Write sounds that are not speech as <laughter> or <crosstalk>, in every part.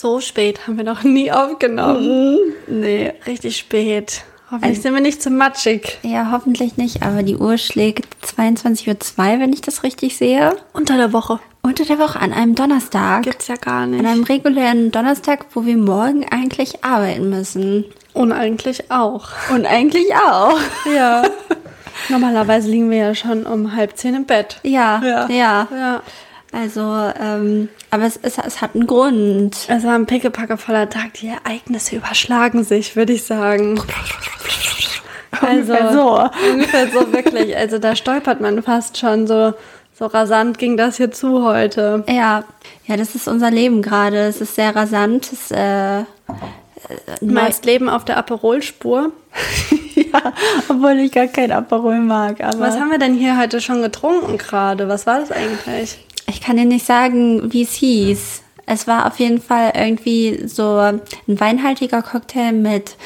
So spät haben wir noch nie aufgenommen. Mhm. Nee. Richtig spät. Hoffentlich sind wir nicht zu matschig. Ja, hoffentlich nicht, aber die Uhr schlägt 22.02 Uhr, wenn ich das richtig sehe. Unter der Woche. Unter der Woche an einem Donnerstag. Gibt's ja gar nicht. An einem regulären Donnerstag, wo wir morgen eigentlich arbeiten müssen. Und eigentlich auch. Und eigentlich auch. Ja. <laughs> Normalerweise liegen wir ja schon um halb zehn im Bett. Ja, Ja. ja. Ja. Also, ähm, aber es, ist, es hat einen Grund. Es war ein pickepackevoller Tag. Die Ereignisse überschlagen sich, würde ich sagen. <laughs> Also, Ungefähr so. Ungefähr so, wirklich. Also da stolpert man fast schon so. So rasant ging das hier zu heute. Ja, ja, das ist unser Leben gerade. Es ist sehr rasant. Es, äh, Du meinst Leben auf der Aperol-Spur. <laughs> ja, obwohl ich gar kein Aperol mag. Aber Was haben wir denn hier heute schon getrunken gerade? Was war das eigentlich? Ich kann dir nicht sagen, wie es hieß. Es war auf jeden Fall irgendwie so ein weinhaltiger Cocktail mit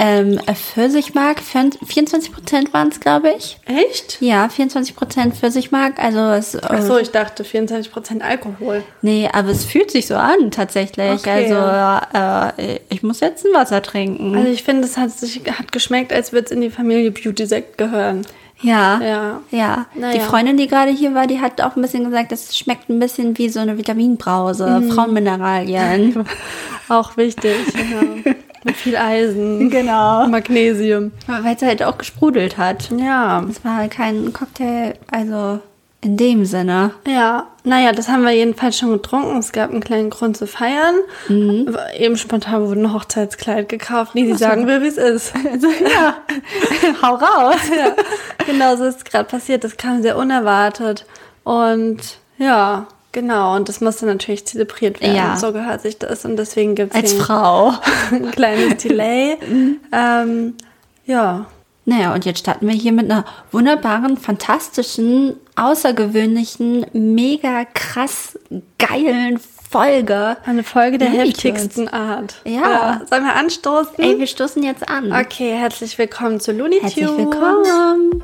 ähm, Pfirsichmark. 24% waren es, glaube ich. Echt? Ja, 24% Pfirsichmark. Also es, Ach so, ich dachte 24% Alkohol. Nee, aber es fühlt sich so an, tatsächlich. Okay. Also, äh, ich muss jetzt ein Wasser trinken. Also ich finde, es hat, sich, hat geschmeckt, als würde es in die Familie Beauty Sekt gehören. Ja. Ja. Ja. Naja. Die Freundin, die gerade hier war, die hat auch ein bisschen gesagt, es schmeckt ein bisschen wie so eine Vitaminbrause, Mhm. Frauenmineralien. <laughs> Auch wichtig. Ja. Mit viel Eisen. Genau. Magnesium. Weil es halt auch gesprudelt hat. Ja. Es war halt kein Cocktail, also in dem Sinne. Ja, naja, das haben wir jedenfalls schon getrunken. Es gab einen kleinen Grund zu feiern. Eben spontan wurde ein Hochzeitskleid gekauft. Nee, sie sagen will, wie es ist. <laughs> Also, ja, <laughs> hau raus. ja, genau so ist es gerade passiert. Das kam sehr unerwartet. Und ja, genau. Und das musste natürlich zelebriert werden. Ja. So gehört sich das. Und deswegen gibt es Als Frau. <laughs> ein kleines Delay. ähm, ja. Naja, und jetzt starten wir hier mit einer wunderbaren, fantastischen, außergewöhnlichen, mega krass geilen Folge. Eine Folge der Looney heftigsten Art. Ja. Sollen wir anstoßen? Ey, wir stoßen jetzt an. Okay, herzlich willkommen zu Looney Herzlich Tunes. willkommen.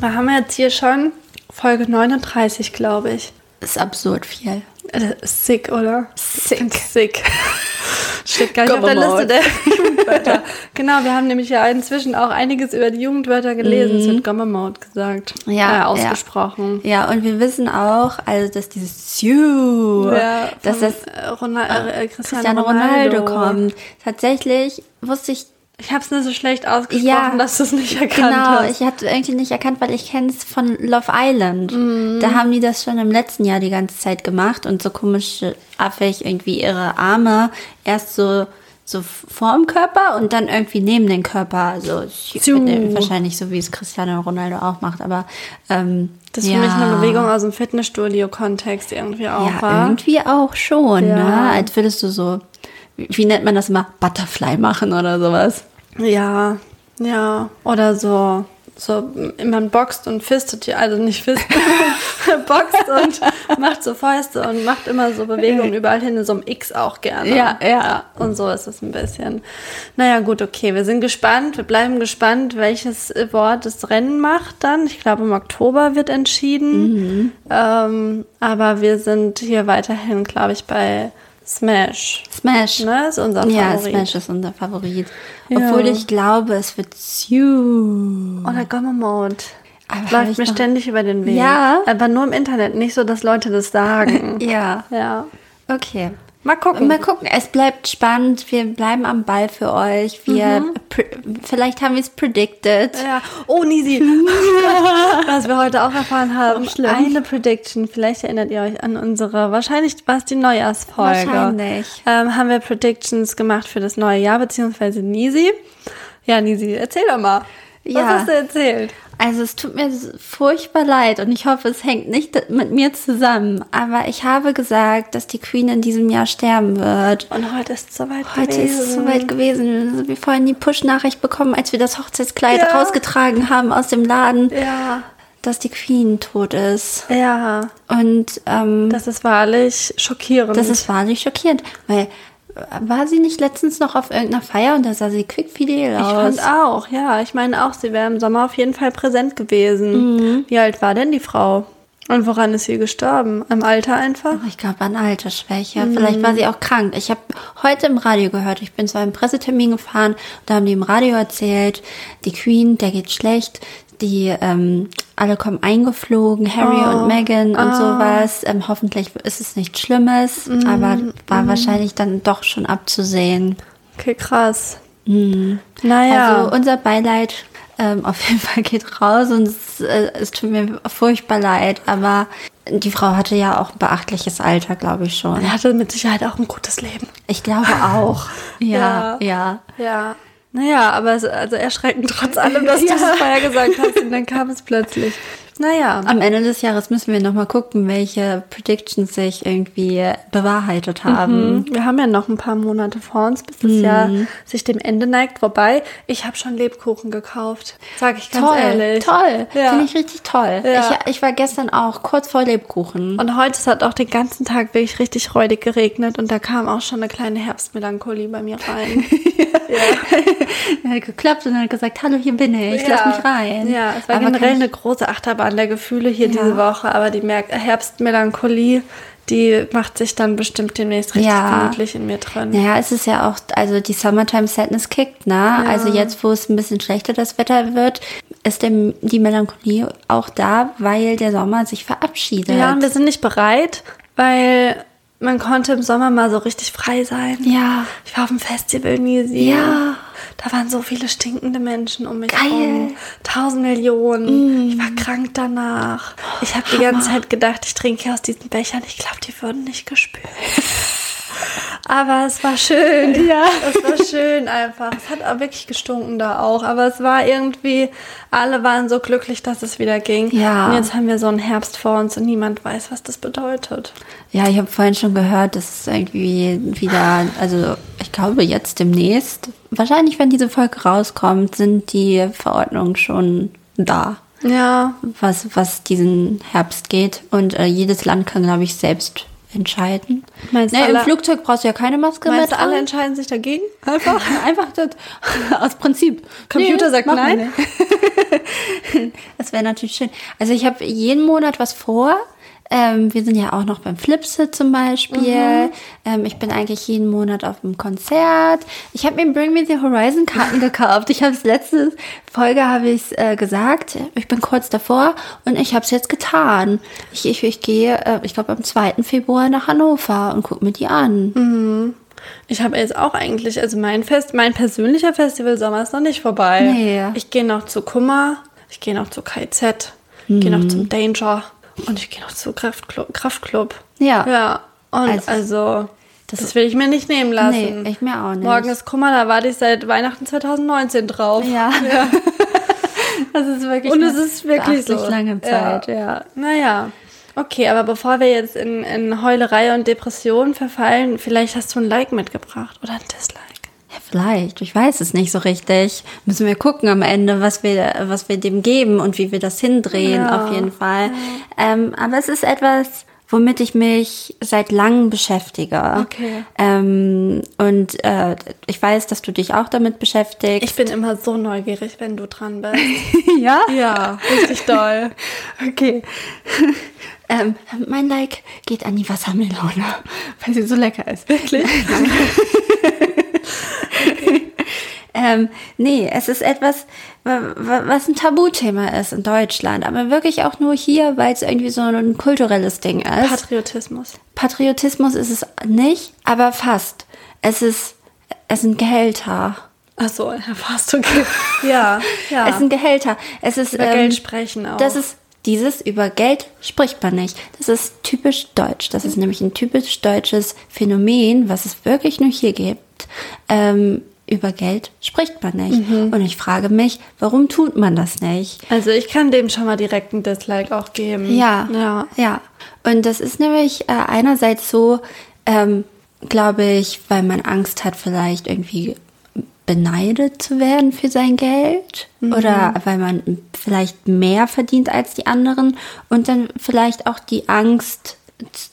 Wir haben jetzt hier schon Folge 39, glaube ich. Ist absurd viel. Das ist sick, oder? Sick. Sick. <laughs> Steht gar nicht auf der Liste der <laughs> Jugendwörter. genau, wir haben nämlich ja inzwischen auch einiges über die Jugendwörter gelesen. Es wird Gomma Mode gesagt. Mhm. Ja, äh, ausgesprochen. Ja, und wir wissen auch, also, dass dieses Sue, Ja, dass das äh, Ronal äh, Cristiano, Cristiano Ronaldo, Ronaldo kommt. Tatsächlich wusste ich Ich habe es nur so schlecht ausgesprochen, Ja, dass du es nicht erkannt Genau, hast. ich hatte irgendwie nicht erkannt, weil ich kenne es von Love Island. Mhm. Da haben die das schon im letzten Jahr die ganze Zeit gemacht und so komisch affig irgendwie ihre Arme erst so so vorm Körper und dann irgendwie neben den Körper. Also wahrscheinlich so wie es Cristiano Ronaldo auch macht, aber ähm, das ist ja. für mich eine Bewegung aus dem Fitnessstudio-Kontext irgendwie auch, Ja, war. irgendwie auch schon, Ja. ne? Als würdest du so, wie, wie nennt man das immer, Butterfly machen oder sowas. Ja, ja. Oder so, so, man boxt und fistet, ja, also nicht fistet, <laughs> boxt und macht so Fäuste und macht immer so Bewegungen überall hin, in so einem X auch gerne. Ja, ja. Und so ist es ein bisschen. Naja, gut, okay, wir sind gespannt, wir bleiben gespannt, welches Wort das Rennen macht dann. Ich glaube, im Oktober wird entschieden. Mhm. Ähm, aber wir sind hier weiterhin, glaube ich, bei Smash. Smash. Ne, ist unser Ja, Favorit. Smash ist unser Favorit. Ja. Obwohl ich glaube, es wird Sue. Oder. Aber hab Läuft mir ständig über den Weg. Ja. Aber nur im Internet, nicht so, dass Leute das sagen. <laughs> Ja, ja. okay. Mal gucken. Mal gucken, es bleibt spannend. Wir bleiben am Ball für euch. Wir pre- vielleicht haben wir es predicted. Ja. Oh, Nisi. <laughs> Was wir heute auch erfahren haben. Oh, schlimm. eine Prediction. Vielleicht erinnert ihr euch an unsere, wahrscheinlich war es die Neujahrsfolge. Wahrscheinlich. Ähm, haben wir Predictions gemacht für das neue Jahr, beziehungsweise Nisi. Ja, Nisi, erzähl doch mal. Was Ja. hast du erzählt? Also es tut mir furchtbar leid und ich hoffe, es hängt nicht mit mir zusammen. Aber ich habe gesagt, dass die Queen in diesem Jahr sterben wird. Und heute ist es soweit Heute gewesen. ist es soweit gewesen. Also wir vorhin die Push-Nachricht bekommen, als wir das Hochzeitskleid Ja. rausgetragen haben aus dem Laden, Ja. dass die Queen tot ist. Ja. Und ähm, Das ist wahrlich schockierend. das ist wahrlich schockierend, weil war sie nicht letztens noch auf irgendeiner Feier und da sah sie quickfidel Ich aus? fand auch, ja. Ich meine auch, sie wäre im Sommer auf jeden Fall präsent gewesen. Mhm. Wie alt war denn die Frau? Und woran ist sie gestorben? Im Alter einfach? Ich glaube an Altersschwäche. Vielleicht war sie auch krank. Ich habe heute im Radio gehört, ich bin zu einem Pressetermin gefahren, da haben die im Radio erzählt, die Queen, der geht schlecht, die ähm, alle kommen eingeflogen, Harry und Meghan und sowas. Ähm, hoffentlich ist es nichts Schlimmes, aber war wahrscheinlich dann doch schon abzusehen. Okay, krass. Naja. Also unser Beileid ähm, auf jeden Fall geht raus und es, äh, es tut mir furchtbar leid, aber die Frau hatte ja auch ein beachtliches Alter, glaube ich schon. er hatte mit Sicherheit auch ein gutes Leben. Ich glaube auch. <laughs> Ja, Ja. ja. Ja. Naja, aber es, also erschreckend trotz allem, dass du <laughs> Ja. es vorher gesagt hast und dann kam es plötzlich. Naja. Am Ende des Jahres müssen wir nochmal gucken, welche Predictions sich irgendwie bewahrheitet haben. Mhm. Wir haben ja noch ein paar Monate vor uns, bis das Jahr sich dem Ende neigt. Wobei, ich habe schon Lebkuchen gekauft. Sag ich ganz Toll, ehrlich. toll. Ja. Finde ich richtig toll. Ja. Ich, ich war gestern auch kurz vor Lebkuchen. Und heute es hat auch den ganzen Tag wirklich richtig räudig geregnet und da kam auch schon eine kleine Herbstmelancholie bei mir rein. <laughs> Er hat geklappt und hat gesagt, hallo, hier bin ich, lass mich rein. Ja, es war Aber generell eine große Achterbahn der Gefühle hier Ja. diese Woche, aber die Mer Herbstmelancholie, die macht sich dann bestimmt demnächst richtig Ja. gemütlich in mir drin. Naja, es ist ja auch, also die Summertime Sadness kickt, ne? Also jetzt, wo es ein bisschen schlechter das Wetter wird, ist der, die Melancholie auch da, weil der Sommer sich verabschiedet. Ja, und wir sind nicht bereit, weil man konnte im Sommer mal so richtig frei sein. Ja. Ich war auf dem Festival Nisi. Ja. Da waren so viele stinkende Menschen um mich Geil. Mm. rum. Tausend Millionen. Ich war krank danach. Ich habe die ganze Zeit gedacht, ich trinke aus diesen Bechern. Ich glaube, die würden nicht gespült. <laughs> Aber es war schön. Ja. Es war schön einfach. Es hat auch wirklich gestunken da auch. Aber es war irgendwie, alle waren so glücklich, dass es wieder ging. Ja. Und jetzt haben wir so einen Herbst vor uns und niemand weiß, was das bedeutet. Ja, ich habe vorhin schon gehört, dass es irgendwie wieder, also ich glaube jetzt demnächst, wahrscheinlich wenn diese Folge rauskommt, sind die Verordnungen schon da, Ja. was, was diesen Herbst geht. Und äh, jedes Land kann, glaube ich, selbst entscheiden. Meinst du Ne, Im Flugzeug brauchst du ja keine Maske mehr Meinst du, alle entscheiden sich dagegen? <laughs> Einfach? Einfach das, <laughs> aus Prinzip. Computer sagt machen wir nein. <laughs> das wäre natürlich schön. Also ich habe jeden Monat was vor. Ähm, wir sind ja auch noch beim Flipsit zum Beispiel. Ähm, ich bin eigentlich jeden Monat auf einem Konzert. Ich habe mir Bring Me the Horizon Karten <laughs> gekauft. Ich habe es letzte Folge habe ich äh, gesagt. Ich bin kurz davor und ich habe es jetzt getan. Ich, ich, ich gehe, äh, ich glaube am 2. Februar nach Hannover und gucke mir die an. Ich habe jetzt auch eigentlich, also mein Fest, mein persönlicher Festival Sommer ist noch nicht vorbei. Nee. Ich gehe noch zu Kummer, ich gehe noch zu KZ, ich gehe noch zum Danger und ich gehe noch zu Kraftclub. Kraftclub. Ja. Ja. Und Also- also, das, will ich mir nicht nehmen lassen. Nee, ich mir auch nicht. Morgen ist Kummer, da warte ich seit Weihnachten 2019 drauf. <laughs> Ja. Das ist wirklich Und es ist wirklich so. lange Zeit, ja. ja. Naja. Okay, aber bevor wir jetzt in, in Heulerei und Depression verfallen, vielleicht hast du ein Like mitgebracht oder ein Dislike. Ja, vielleicht. Ich weiß es nicht so richtig. Müssen wir gucken am Ende, was wir, was wir dem geben und wie wir das hindrehen, Ja. auf jeden Fall. Ähm, aber es ist etwas, womit ich mich seit langem beschäftige. Okay. Ähm, und äh, ich weiß, dass du dich auch damit beschäftigst. Ich bin immer so neugierig, wenn du dran bist. <laughs> ja? ja, richtig doll. <laughs> Okay. <laughs> ähm, mein Like geht an die Wassermelone, weil sie so lecker ist. Wirklich? Ähm, nee, es ist etwas, wa- wa- was ein Tabuthema ist in Deutschland, aber wirklich auch nur hier, weil es irgendwie so ein kulturelles Ding ist. Patriotismus. Patriotismus ist es nicht, aber fast. Es ist, es sind Gehälter. Achso, ja, fast okay. <laughs> Ja, ja. Es sind Gehälter. Es ist Über ähm, Geld sprechen auch. Das ist dieses über Geld spricht man nicht. Das ist typisch deutsch. Das ist nämlich ein typisch deutsches Phänomen, was es wirklich nur hier gibt. Ähm, über Geld spricht man nicht. Mhm. Und ich frage mich, warum tut man das nicht? also ich kann dem schon mal direkt ein Dislike auch geben. Ja, Ja. ja. Und das ist nämlich äh, einerseits so, ähm, glaube ich, weil man Angst hat, vielleicht irgendwie beneidet zu werden für sein Geld oder weil man vielleicht mehr verdient als die anderen und dann vielleicht auch die Angst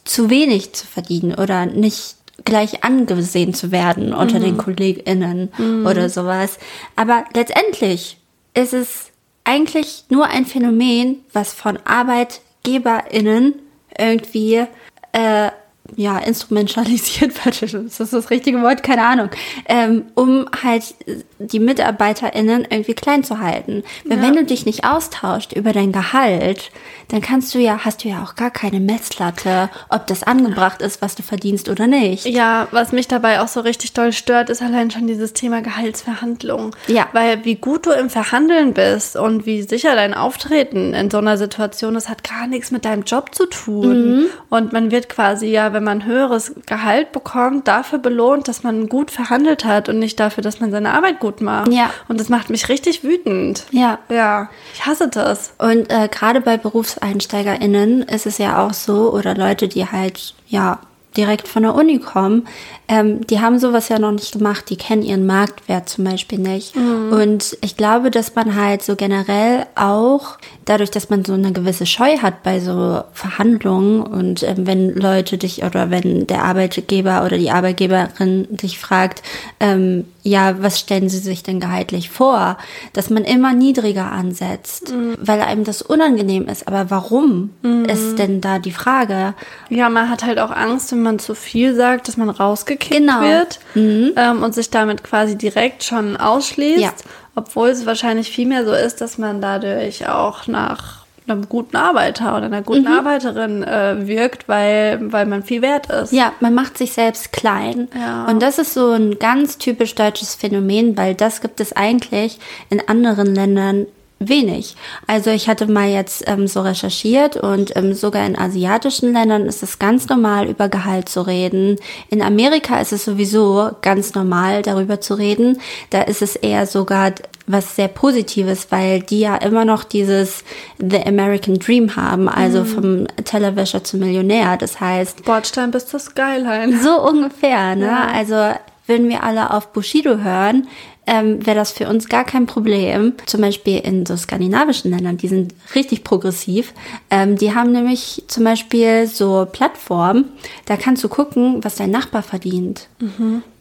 zu wenig zu verdienen oder nicht gleich angesehen zu werden unter den KollegInnen oder sowas. Aber letztendlich ist es eigentlich nur ein Phänomen, was von ArbeitgeberInnen irgendwie äh, ja, instrumentalisiert <laughs> wird, ist das das richtige Wort? Keine Ahnung, ähm, um halt die MitarbeiterInnen irgendwie klein zu halten. Weil Ja. wenn du dich nicht austauscht über dein Gehalt, dann kannst du ja, hast du ja auch gar keine Messlatte, ob das angebracht ist, was du verdienst oder nicht. Ja, was mich dabei auch so richtig doll stört, ist allein schon dieses Thema Gehaltsverhandlung. Ja. Weil wie gut du im Verhandeln bist und wie sicher dein Auftreten in so einer Situation ist, hat gar nichts mit deinem Job zu tun. Und man wird quasi ja, wenn man höheres Gehalt bekommt, dafür belohnt, dass man gut verhandelt hat und nicht dafür, dass man seine Arbeit gut macht. Ja. Und das macht mich richtig wütend. Ja. Ja, ich hasse das. Und äh, gerade bei BerufseinsteigerInnen ist es ja auch so, oder Leute, die halt, ja, direkt von der Uni kommen, ähm, die haben sowas ja noch nicht gemacht, die kennen ihren Marktwert zum Beispiel nicht. Und ich glaube, dass man halt so generell auch, dadurch, dass man so eine gewisse Scheu hat bei so Verhandlungen und ähm, wenn Leute dich oder wenn der Arbeitgeber oder die Arbeitgeberin dich fragt, ähm, ja, was stellen sie sich denn gehaltlich vor, dass man immer niedriger ansetzt, weil einem das unangenehm ist. Aber warum ist denn da die Frage? Ja, man hat halt auch Angst, wenn man zu viel sagt, dass man rausgekickt Genau. wird ähm, und sich damit quasi direkt schon ausschließt. Ja. Obwohl es wahrscheinlich vielmehr so ist, dass man dadurch auch nach einem guten Arbeiter oder einer Mhm. guten Arbeiterin äh, wirkt, weil, weil man viel wert ist. Ja, man macht sich selbst klein. Ja. Und das ist so ein ganz typisch deutsches Phänomen, weil das gibt es eigentlich in anderen Ländern wenig. Also ich hatte mal jetzt ähm, so recherchiert und ähm, sogar in asiatischen Ländern ist es ganz normal, über Gehalt zu reden. In Amerika ist es sowieso ganz normal, darüber zu reden. Da ist es eher sogar was sehr Positives, weil die ja immer noch dieses The American Dream haben, also vom Tellerwäscher zum Millionär. Das heißt, Bordstein bis zur Skyline. so ungefähr, ne? Ja. Also, wenn wir alle auf Bushido hören, ähm, wäre das für uns gar kein Problem. Zum Beispiel in so skandinavischen Ländern, die sind richtig progressiv. Ähm, die haben nämlich zum Beispiel so Plattformen, da kannst du gucken, was dein Nachbar verdient.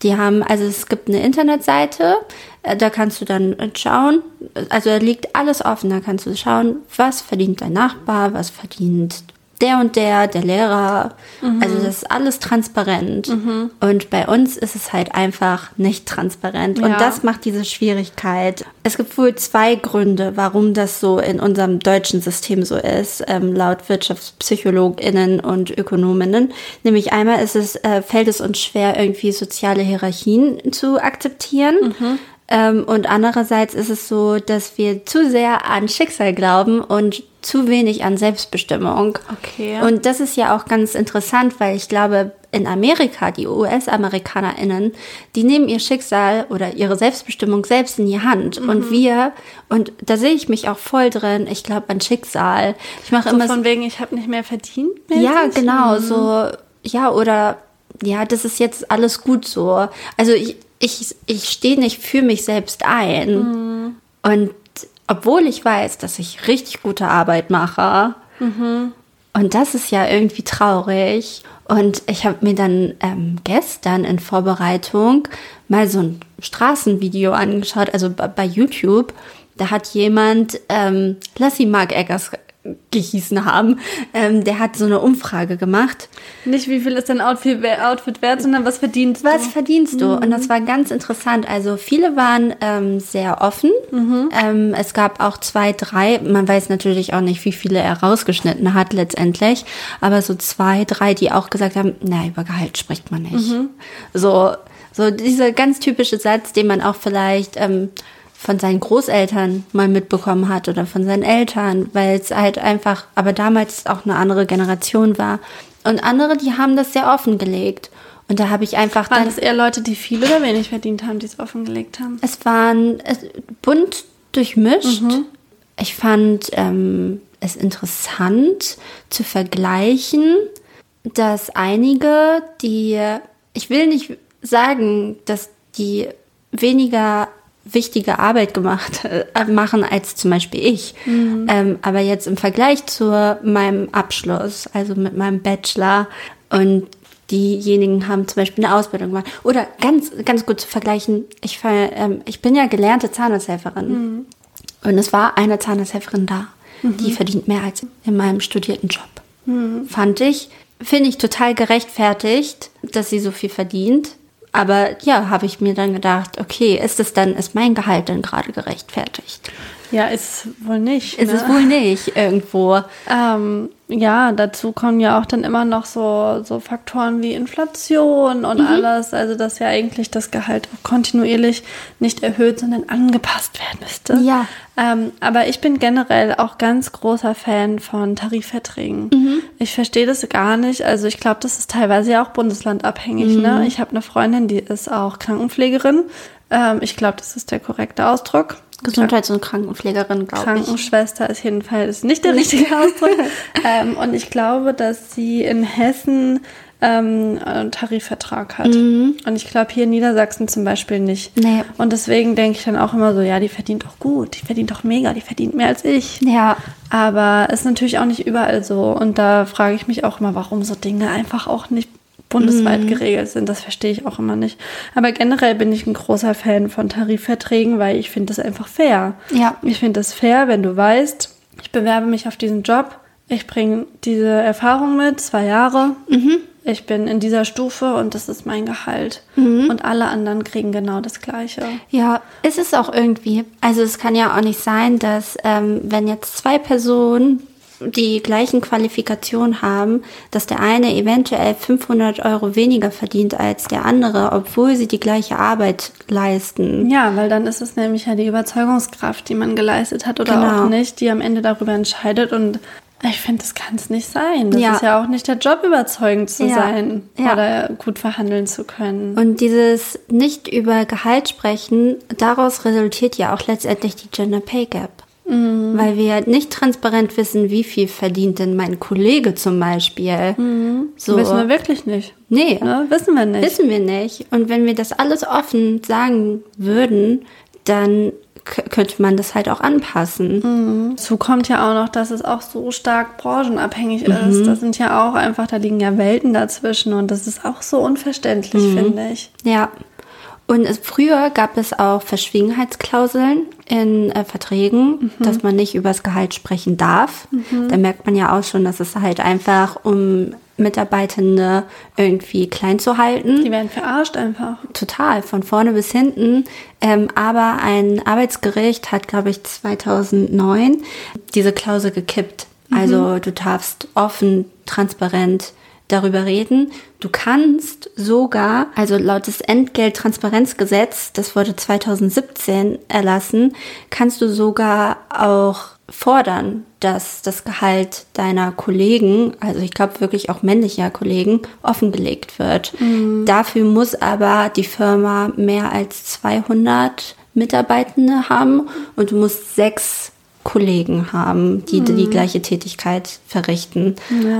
Die haben, also es gibt eine Internetseite, äh, da kannst du dann schauen, also da liegt alles offen, da kannst du schauen, was verdient dein Nachbar, was verdient der und der, der Lehrer. Also das ist alles transparent. Und bei uns ist es halt einfach nicht transparent. Und Ja. das macht diese Schwierigkeit. Es gibt wohl zwei Gründe, warum das so in unserem deutschen System so ist, ähm, laut WirtschaftspsychologInnen und Ökonominnen. Nämlich einmal ist es, äh, fällt es uns schwer, irgendwie soziale Hierarchien zu akzeptieren. Ähm, und andererseits ist es so, dass wir zu sehr an Schicksal glauben und zu wenig an Selbstbestimmung. Okay. Und das ist ja auch ganz interessant, weil ich glaube, in Amerika, die US-AmerikanerInnen, die nehmen ihr Schicksal oder ihre Selbstbestimmung selbst in die Hand. Mhm. Und wir, und da sehe ich mich auch voll drin, ich glaube an Schicksal. Ich mache So immer von wegen, ich habe nicht mehr verdient. ja, genau, so, ja, oder, ja, das ist jetzt alles gut so. Also ich, ich, ich stehe nicht für mich selbst ein. Und obwohl ich weiß, dass ich richtig gute Arbeit mache, und das ist ja irgendwie traurig. Und ich habe mir dann ähm, gestern in Vorbereitung mal so ein Straßenvideo angeschaut, also bei, YouTube. Da hat jemand, ähm, lass sie Mark Eggers gehießen haben, ähm, der hat so eine Umfrage gemacht. Nicht wie viel ist dein Outfit, Outfit wert, sondern was verdienst Was du? verdienst du? Und das war ganz interessant. Also viele waren ähm, sehr offen. Ähm, es gab auch zwei, drei. Man weiß natürlich auch nicht, wie viele er rausgeschnitten hat letztendlich. Aber so zwei, drei, die auch gesagt haben, na, über Gehalt spricht man nicht. So, so dieser ganz typische Satz, den man auch vielleicht ähm, von seinen Großeltern mal mitbekommen hat oder von seinen Eltern, weil es halt einfach, aber damals auch eine andere Generation war. Und andere, die haben das sehr offengelegt. Und da habe ich einfach Waren dann, das eher Leute, die viel oder wenig verdient haben, die es offengelegt haben? es waren es, bunt durchmischt. Ich fand ähm, es interessant zu vergleichen, dass einige, die, ich will nicht sagen, dass die weniger wichtige Arbeit gemacht äh, machen als zum Beispiel ich. Ähm, aber jetzt im Vergleich zu meinem Abschluss, also mit meinem Bachelor und diejenigen haben zum Beispiel eine Ausbildung gemacht. Oder ganz, ganz gut zu vergleichen, ich, ähm, ich bin ja gelernte Zahnarzthelferin. Und es war eine Zahnarzthelferin da, die verdient mehr als in meinem studierten Job. Fand ich, finde ich total gerechtfertigt, dass sie so viel verdient. Aber ja, habe ich mir dann gedacht, okay, ist es dann, ist mein Gehalt dann gerade gerechtfertigt? Ja, ist wohl nicht. Ist ne? es wohl nicht irgendwo. Ähm, ja, dazu kommen ja auch dann immer noch so, so Faktoren wie Inflation und Mhm. alles. Also, dass ja eigentlich das Gehalt auch kontinuierlich nicht erhöht, sondern angepasst werden müsste. Ja. Ähm, aber ich bin generell auch ganz großer Fan von Tarifverträgen. Mhm. Ich verstehe das gar nicht. Also, ich glaube, das ist teilweise ja auch bundeslandabhängig. Mhm. Ne? Ich habe eine Freundin, die ist auch Krankenpflegerin. Ähm, ich glaube, das ist der korrekte Ausdruck. Gesundheits- und Krankenpflegerin, glaube ich. Krankenschwester ist jedenfalls nicht der richtige Ausdruck. <laughs> ähm, und ich glaube, dass sie in Hessen ähm, einen Tarifvertrag hat. Und ich glaube hier in Niedersachsen zum Beispiel nicht. Mhm. Nee. Und deswegen denke ich dann auch immer so, ja, die verdient doch gut, die verdient doch mega, die verdient mehr als ich. Ja, Aber ist natürlich auch nicht überall so. Und da frage ich mich auch immer, warum so Dinge einfach auch nicht bundesweit Mhm. geregelt sind. Das verstehe ich auch immer nicht. Aber generell bin ich ein großer Fan von Tarifverträgen, weil ich finde das einfach fair. Ja. Ich finde es fair, wenn du weißt, ich bewerbe mich auf diesen Job, ich bringe diese Erfahrung mit, zwei Jahre. Mhm. Ich bin in dieser Stufe und das ist mein Gehalt. Und alle anderen kriegen genau das Gleiche. Ja, ist es auch irgendwie. Also es kann ja auch nicht sein, dass ähm, wenn jetzt zwei Personen die gleichen Qualifikationen haben, dass der eine eventuell 500 Euro weniger verdient als der andere, obwohl sie die gleiche Arbeit leisten. Ja, weil dann ist es nämlich ja die Überzeugungskraft, die man geleistet hat oder Genau. auch nicht, die am Ende darüber entscheidet. Und ich finde, das kann es nicht sein. Das Ja. ist ja auch nicht der Job, überzeugend zu Ja. sein Ja. oder gut verhandeln zu können. Und dieses nicht über Gehalt sprechen, daraus resultiert ja auch letztendlich die Gender Pay Gap. Weil wir nicht transparent wissen, wie viel verdient denn mein Kollege zum Beispiel. So. Wissen wir wirklich nicht. Nee, Ne? Wissen wir nicht. wissen wir nicht. Und wenn wir das alles offen sagen würden, dann könnte man das halt auch anpassen. Dazu kommt ja auch noch, dass es auch so stark branchenabhängig Mhm. ist. Da sind ja auch einfach, da liegen ja Welten dazwischen und das ist auch so unverständlich, Mhm. finde ich. Ja. Und es, früher gab es auch Verschwiegenheitsklauseln in äh, Verträgen, dass man nicht über das Gehalt sprechen darf. Da merkt man ja auch schon, dass es halt einfach, um Mitarbeitende irgendwie klein zu halten. Die werden verarscht einfach. Total, von vorne bis hinten. Ähm, aber ein Arbeitsgericht hat, glaube ich, 2009 diese Klausel gekippt. Also du darfst offen, transparent darüber reden. Du kannst sogar, also laut des Entgelttransparenzgesetz, das wurde 2017 erlassen, kannst du sogar auch fordern, dass das Gehalt deiner Kollegen, also ich glaube wirklich auch männlicher Kollegen, offengelegt wird. Dafür muss aber die Firma mehr als 200 Mitarbeitende haben und du musst sechs Kollegen haben, die die gleiche Tätigkeit verrichten.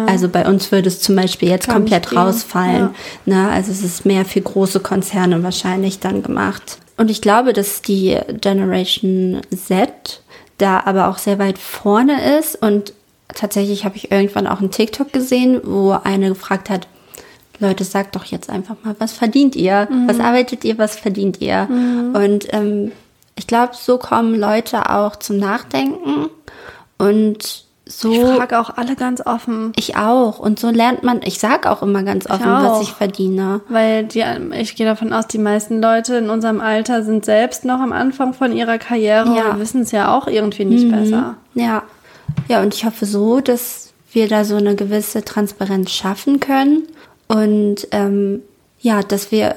Also bei uns würde es zum Beispiel jetzt Kann komplett rausfallen. Ne? Also es ist mehr für große Konzerne wahrscheinlich dann gemacht. Und ich glaube, dass die Generation Z da aber auch sehr weit vorne ist. Und tatsächlich habe ich irgendwann auch einen TikTok gesehen, wo eine gefragt hat, Leute, sagt doch jetzt einfach mal, was verdient ihr? Was arbeitet ihr? Was verdient ihr? Und ähm, ich glaube, so kommen Leute auch zum Nachdenken und so. Ich frage auch alle ganz offen. Ich auch. Und so lernt man, ich sag auch immer ganz offen, auch. was ich verdiene. Weil die, ich gehe davon aus, die meisten Leute in unserem Alter sind selbst noch am Anfang von ihrer Karriere Ja. und wissen es ja auch irgendwie nicht besser. Ja. Ja, und ich hoffe so, dass wir da so eine gewisse Transparenz schaffen können und ähm, ja, dass wir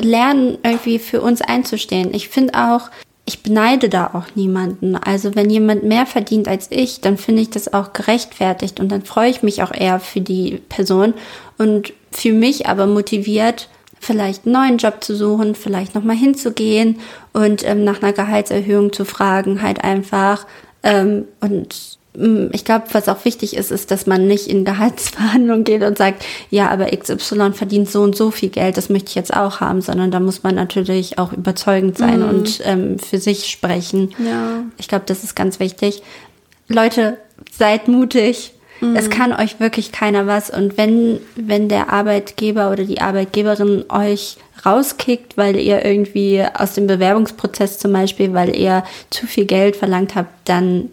lernen, irgendwie für uns einzustehen. Ich finde auch, ich beneide da auch niemanden. Also wenn jemand mehr verdient als ich, dann finde ich das auch gerechtfertigt und dann freue ich mich auch eher für die Person und für mich aber motiviert, vielleicht einen neuen Job zu suchen, vielleicht nochmal hinzugehen und ähm, nach einer Gehaltserhöhung zu fragen, halt einfach. Ähm, und ich glaube, was auch wichtig ist, ist, dass man nicht in Gehaltsverhandlungen geht und sagt, ja, aber XY verdient so und so viel Geld, das möchte ich jetzt auch haben, sondern da muss man natürlich auch überzeugend sein und ähm, für sich sprechen. Ja. Ich glaube, das ist ganz wichtig. Leute, seid mutig. Es kann euch wirklich keiner was. Und wenn, wenn der Arbeitgeber oder die Arbeitgeberin euch rauskickt, weil ihr irgendwie aus dem Bewerbungsprozess zum Beispiel, weil ihr zu viel Geld verlangt habt, dann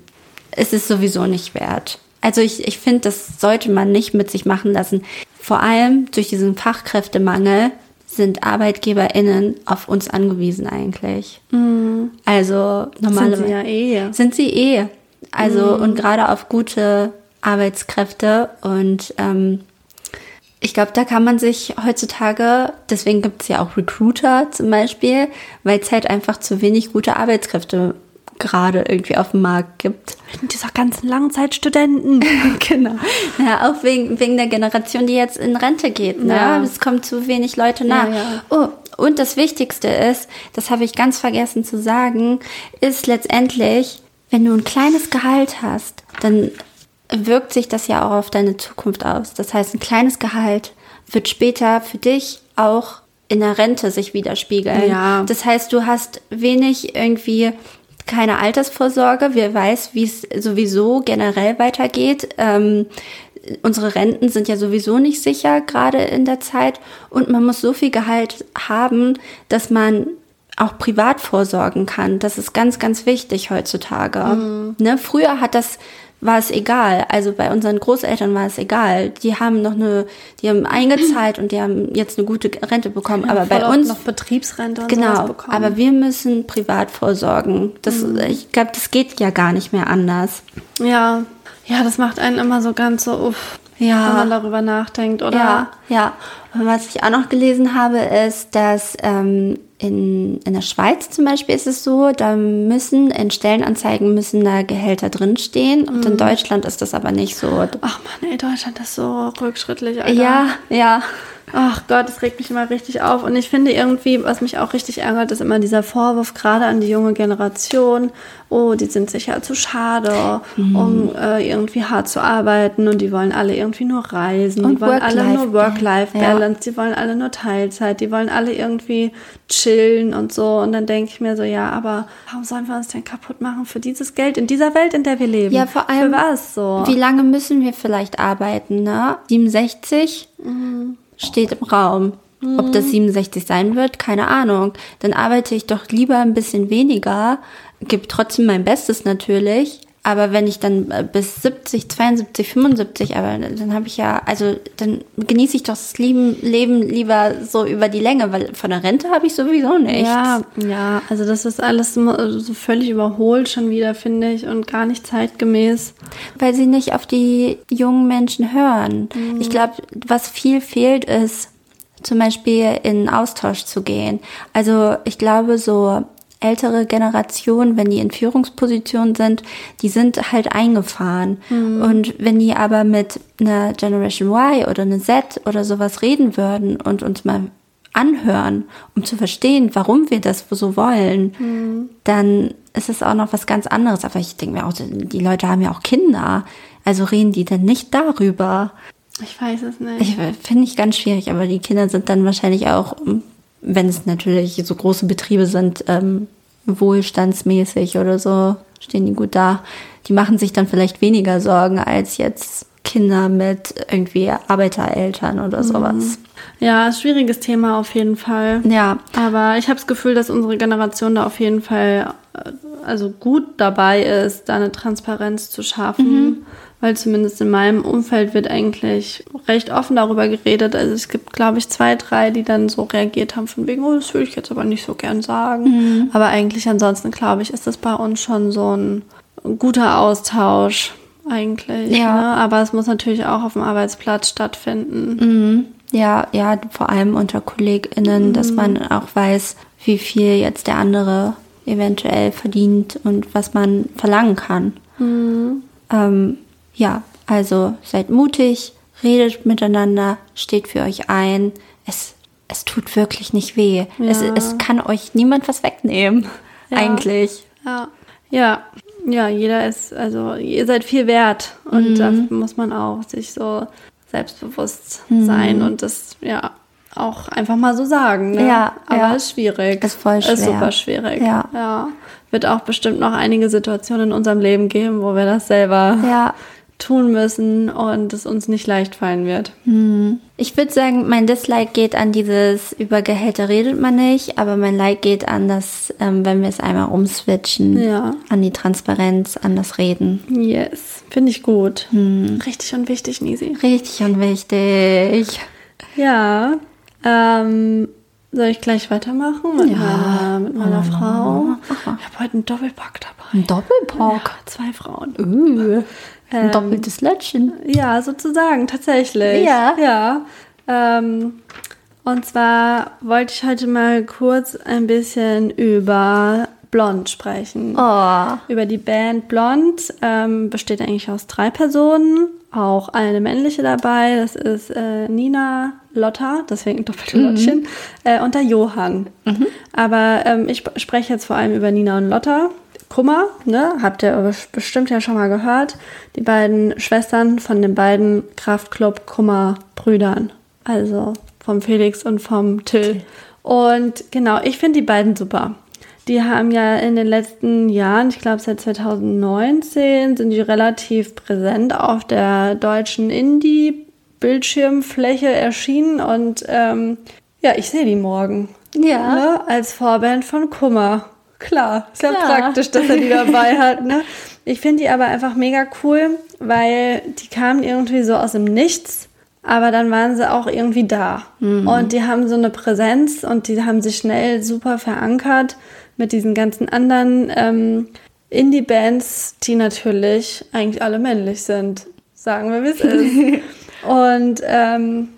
ist es sowieso nicht wert. Also ich, ich finde, das sollte man nicht mit sich machen lassen. Vor allem durch diesen Fachkräftemangel sind ArbeitgeberInnen auf uns angewiesen eigentlich. Also normalerweise Sind sie ja eh. sind sie eh. Also und gerade auf gute Arbeitskräfte und ähm, ich glaube, da kann man sich heutzutage, deswegen gibt es ja auch Recruiter zum Beispiel, weil es halt einfach zu wenig gute Arbeitskräfte gerade irgendwie auf dem Markt gibt. Wegen dieser ganzen Langzeitstudenten. <laughs> genau. Ja, auch wegen, wegen der Generation, die jetzt in Rente geht. Ne? Ja. Es kommen zu wenig Leute nach. Ja, ja. Oh, und das Wichtigste ist, das habe ich ganz vergessen zu sagen, ist letztendlich, wenn du ein kleines Gehalt hast, dann wirkt sich das ja auch auf deine Zukunft aus. Das heißt, ein kleines Gehalt wird später für dich auch in der Rente sich widerspiegeln. Ja. Das heißt, du hast wenig irgendwie keine Altersvorsorge. Wer weiß, wie es sowieso generell weitergeht. Ähm, unsere Renten sind ja sowieso nicht sicher, gerade in der Zeit. Und man muss so viel Gehalt haben, dass man auch privat vorsorgen kann. Das ist ganz, ganz wichtig heutzutage. Ne? Früher hat das war es egal. Also bei unseren Großeltern war es egal. Die haben noch eine, die haben eingezahlt und die haben jetzt eine gute Rente bekommen. aber bei uns noch Betriebsrente und Genau, bekommen. Mhm. aber wir müssen privat vorsorgen. Das, Ich glaube, das geht ja gar nicht mehr anders. ja, ja, das macht einen immer so ganz so, uff, Ja. wenn man darüber nachdenkt, oder? Ja, ja. Und was ich auch noch gelesen habe, ist, dass ähm, in, in der Schweiz zum Beispiel ist es so, da müssen in Stellenanzeigen müssen da Gehälter drinstehen und Mhm. in Deutschland ist das aber nicht so. Ach man, ey, Deutschland ist so rückschrittlich, Alter. Ja, ja. Ach Gott, das regt mich immer richtig auf. Und ich finde irgendwie, was mich auch richtig ärgert, ist immer dieser Vorwurf, gerade an die junge Generation. Oh, die sind sicher zu schade, Mhm. um äh, irgendwie hart zu arbeiten. Und die wollen alle irgendwie nur reisen. Und die wollen alle nur Work-Life-Balance. Work-Life-Balance. Die wollen alle nur Teilzeit. Die wollen alle irgendwie chillen und so. Und dann denke ich mir so, ja, aber warum sollen wir uns denn kaputt machen für dieses Geld in dieser Welt, in der wir leben? Ja, vor allem, Für was so? wie lange müssen wir vielleicht arbeiten, ne? 67 steht im Raum. Ob das 67 sein wird, keine Ahnung. Dann arbeite ich doch lieber ein bisschen weniger, gebe trotzdem mein Bestes natürlich. Aber wenn ich dann äh, bis 70, 72, 75, aber dann habe ich ja, also dann genieße ich doch das Leben, Leben lieber so über die Länge, weil von der Rente habe ich sowieso nichts. Ja, ja, also das ist alles so so völlig überholt schon wieder, finde ich, und gar nicht zeitgemäß. weil sie nicht auf die jungen Menschen hören. Ich glaube, was viel fehlt, ist zum Beispiel in Austausch zu gehen. Also ich glaube, so ältere Generationen, wenn die in Führungspositionen sind, die sind halt eingefahren. Und wenn die aber mit einer Generation Y oder einer Z oder sowas reden würden und uns mal anhören, um zu verstehen, warum wir das so wollen, dann ist es auch noch was ganz anderes. Aber ich denke mir auch, die Leute haben ja auch Kinder. Also reden die denn nicht darüber? Ich weiß es nicht. Ich finde ich ganz schwierig, aber die Kinder sind dann wahrscheinlich auch, wenn es natürlich so große Betriebe sind, ähm, wohlstandsmäßig oder so, stehen die gut da. Die machen sich dann vielleicht weniger Sorgen als jetzt Kinder mit irgendwie Arbeitereltern oder sowas. ja, schwieriges Thema auf jeden Fall. Ja, Aber ich habe das Gefühl, dass unsere Generation da auf jeden Fall äh, also gut dabei ist, da eine Transparenz zu schaffen. Weil zumindest in meinem Umfeld wird eigentlich recht offen darüber geredet. Also es gibt, glaube ich, zwei, drei, die dann so reagiert haben von wegen, oh, das würde ich jetzt aber nicht so gern sagen. Aber eigentlich ansonsten, glaube ich, ist das bei uns schon so ein guter Austausch eigentlich. Ja. Ne? Aber es muss natürlich auch auf dem Arbeitsplatz stattfinden. Ja, ja, vor allem unter KollegInnen, dass man auch weiß, wie viel jetzt der andere eventuell verdient und was man verlangen kann. Ähm, ja, also seid mutig, redet miteinander, steht für euch ein. Es, es tut wirklich nicht weh. Es, Ja. es kann euch niemand was wegnehmen. <laughs> Ja. Eigentlich. Ja. Ja. Ja, jeder ist, also ihr seid viel wert und Mhm. da muss man auch sich so selbstbewusst Mhm. sein und das ja auch einfach mal so sagen. Ne? Ja, aber ja. ist schwierig. Ist voll Ist schwer. super schwierig. Ja. ja. Wird auch bestimmt noch einige Situationen in unserem Leben geben, wo wir das selber Ja, tun müssen und es uns nicht leicht fallen wird. Ich würde sagen, mein Dislike geht an dieses, über Gehälter redet man nicht, aber mein Like geht an das, ähm, wenn wir es einmal umswitchen, Ja. an die Transparenz, an das Reden. Yes, finde ich gut. Richtig und wichtig, Nisi. Richtig und wichtig. Ja, ähm, soll ich gleich weitermachen mit, Ja. meiner, mit meiner Frau? Ich habe heute einen Doppelpack dabei. Ein Doppelpack. Zwei Frauen. Uh, ein doppeltes Lötchen. Ja, sozusagen, tatsächlich. Ja. Ja. Ähm, und zwar wollte ich heute mal kurz ein bisschen über Blond sprechen. Oh. Über die Band Blond ähm, besteht eigentlich aus drei Personen, auch eine männliche dabei. Das ist äh, Nina Lotta, deswegen doppelte Lottchen, äh, und der Johann. Aber ähm, ich sp- spreche jetzt vor allem über Nina und Lotta. Kummer, ne, habt ihr bestimmt ja schon mal gehört. Die beiden Schwestern von den beiden Kraftclub Kummer Brüdern. Also vom Felix und vom Till. Und genau, ich finde die beiden super. Die haben ja in den letzten Jahren, ich glaube seit 2019, sind die relativ präsent auf der deutschen Indie-Bildschirmfläche erschienen und ähm, ja, ich sehe die morgen. Ja. Ne? Als Vorband von Kummer. Klar, ist ja praktisch, dass er die dabei hat. Ne? Ich finde die aber einfach mega cool, weil die kamen irgendwie so aus dem Nichts, aber dann waren sie auch irgendwie da. Und die haben so eine Präsenz und die haben sich schnell super verankert mit diesen ganzen anderen ähm, Indie-Bands, die natürlich eigentlich alle männlich sind. Sagen wir, wie es ist. <laughs> und ähm,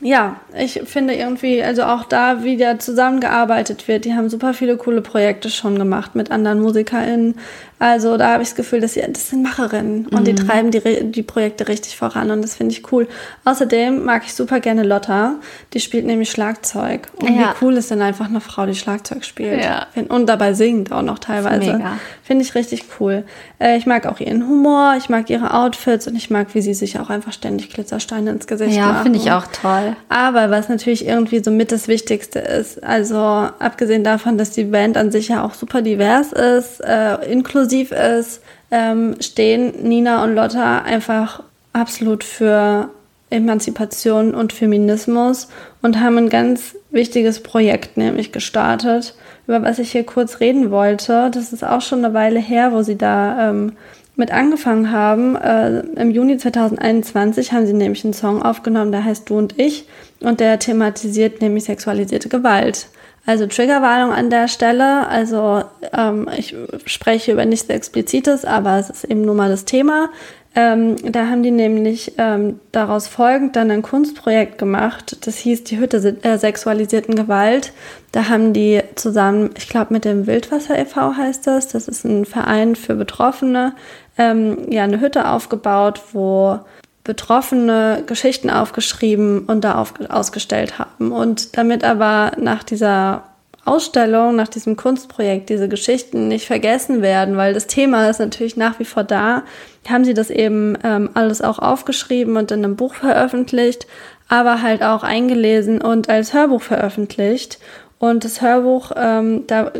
ja, ich finde irgendwie, also auch da wieder zusammengearbeitet wird. Die haben super viele coole Projekte schon gemacht mit anderen MusikerInnen. Also da habe ich das Gefühl, dass sie, das sind Macherinnen und die treiben die, die Projekte richtig voran und das finde ich cool. Außerdem mag ich super gerne Lotta. Die spielt nämlich Schlagzeug. Und Ja. wie cool ist denn einfach eine Frau, die Schlagzeug spielt? Ja. Und dabei singt auch noch teilweise. Finde ich richtig cool. Äh, ich mag auch ihren Humor, ich mag ihre Outfits und ich mag, wie sie sich auch einfach ständig Glitzersteine ins Gesicht Ja, machen. finde ich auch toll. Aber was natürlich irgendwie so mit das Wichtigste ist, also abgesehen davon, dass die Band an sich ja auch super divers ist, äh, inklusiv ist, ähm, stehen Nina und Lotta einfach absolut für Emanzipation und Feminismus und haben ein ganz wichtiges Projekt nämlich gestartet, über was ich hier kurz reden wollte. Das ist auch schon eine Weile her, wo sie da ähm, mit angefangen haben. Äh, Im Juni 2021 haben sie nämlich einen Song aufgenommen, der heißt Du und ich und der thematisiert nämlich sexualisierte Gewalt. Also Triggerwarnung an der Stelle. Also ähm, ich spreche über nichts Explizites, aber es ist eben nur mal das Thema. Ähm, da haben die nämlich ähm, daraus folgend dann ein Kunstprojekt gemacht. Das hieß die Hütte se- äh, sexualisierten Gewalt. Da haben die zusammen, ich glaube mit dem Wildwasser e.V. heißt das, das ist ein Verein für Betroffene, ähm, ja eine Hütte aufgebaut, wo Betroffene Geschichten aufgeschrieben und da auf, ausgestellt haben. Und damit aber nach dieser Ausstellung, nach diesem Kunstprojekt diese Geschichten nicht vergessen werden, weil das Thema ist natürlich nach wie vor da, haben sie das eben ähm, alles auch aufgeschrieben und in einem Buch veröffentlicht, aber halt auch eingelesen und als Hörbuch veröffentlicht. Und das Hörbuch, ähm, da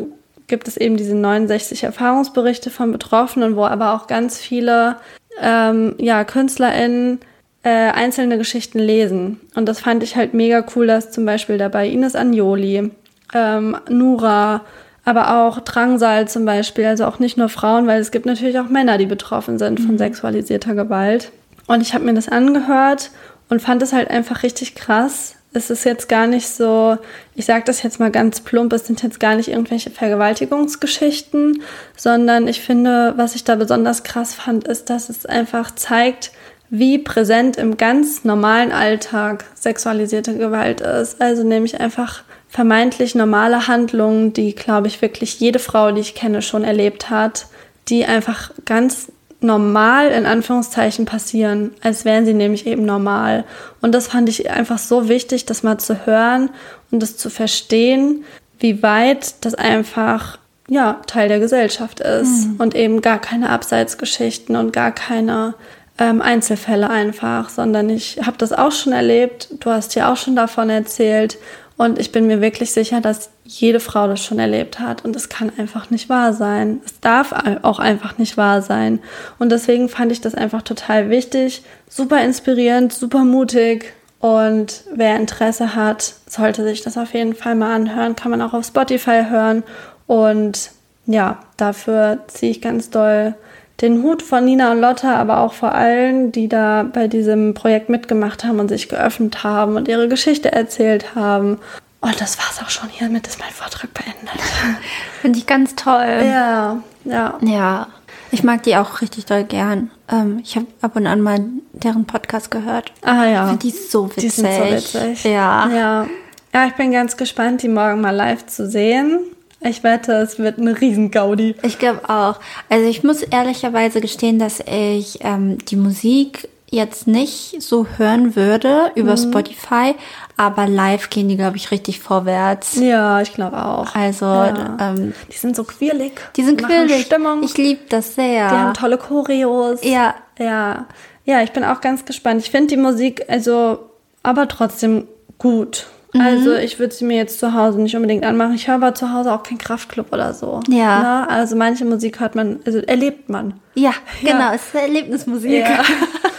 gibt es eben diese 69 Erfahrungsberichte von Betroffenen, wo aber auch ganz viele ähm, ja, KünstlerInnen äh, einzelne Geschichten lesen. Und das fand ich halt mega cool, dass zum Beispiel dabei Ines Anjoli, ähm, Nura, aber auch Drangsal zum Beispiel, also auch nicht nur Frauen, weil es gibt natürlich auch Männer, die betroffen sind von sexualisierter Gewalt. Und ich habe mir das angehört und fand es halt einfach richtig krass. Es ist jetzt gar nicht so, ich sage das jetzt mal ganz plump, es sind jetzt gar nicht irgendwelche Vergewaltigungsgeschichten, sondern ich finde, was ich da besonders krass fand, ist, dass es einfach zeigt, wie präsent im ganz normalen Alltag sexualisierte Gewalt ist. Also nämlich einfach vermeintlich normale Handlungen, die, glaube ich, wirklich jede Frau, die ich kenne, schon erlebt hat, die einfach ganz normal in Anführungszeichen passieren, als wären sie nämlich eben normal. Und das fand ich einfach so wichtig, das mal zu hören und das zu verstehen, wie weit das einfach ja Teil der Gesellschaft ist und eben gar keine Abseitsgeschichten und gar keine ähm, Einzelfälle einfach, sondern ich habe das auch schon erlebt. Du hast ja auch schon davon erzählt und ich bin mir wirklich sicher, dass jede Frau das schon erlebt hat und es kann einfach nicht wahr sein. Es darf auch einfach nicht wahr sein. Und deswegen fand ich das einfach total wichtig, super inspirierend, super mutig. Und wer Interesse hat, sollte sich das auf jeden Fall mal anhören. Kann man auch auf Spotify hören. Und ja, dafür ziehe ich ganz doll den Hut von Nina und Lotta, aber auch vor allen, die da bei diesem Projekt mitgemacht haben und sich geöffnet haben und ihre Geschichte erzählt haben. Und das war's auch schon. Hiermit ist mein Vortrag beendet. <laughs> Finde ich ganz toll. Ja, ja. Ja. Ich mag die auch richtig doll gern. Ähm, ich habe ab und an mal deren Podcast gehört. Ah ja. Die so witzig. Die sind so witzig. Ja. Ja. Ja, ich bin ganz gespannt, die morgen mal live zu sehen. Ich wette, es wird eine Riesengaudi. Ich glaube auch. Also ich muss ehrlicherweise gestehen, dass ich ähm, die Musik jetzt nicht so hören würde über Spotify, aber live gehen die, glaube ich, richtig vorwärts. Ja, ich glaube auch. Also, Ja. ähm, Die sind so quirlig. die sind quirlig. Stimmung. Ich liebe das sehr. Die haben tolle Choreos. Ja. Ja. Ja, ich bin auch ganz gespannt. Ich finde die Musik, also, aber trotzdem gut. Mhm. Also, ich würde sie mir jetzt zu Hause nicht unbedingt anmachen. Ich höre aber zu Hause auch keinen Kraftclub oder so. Ja. Ne? Also, manche Musik hört man, also erlebt man. Ja, Ja. genau. Es ist Erlebnismusik. Ja. <laughs>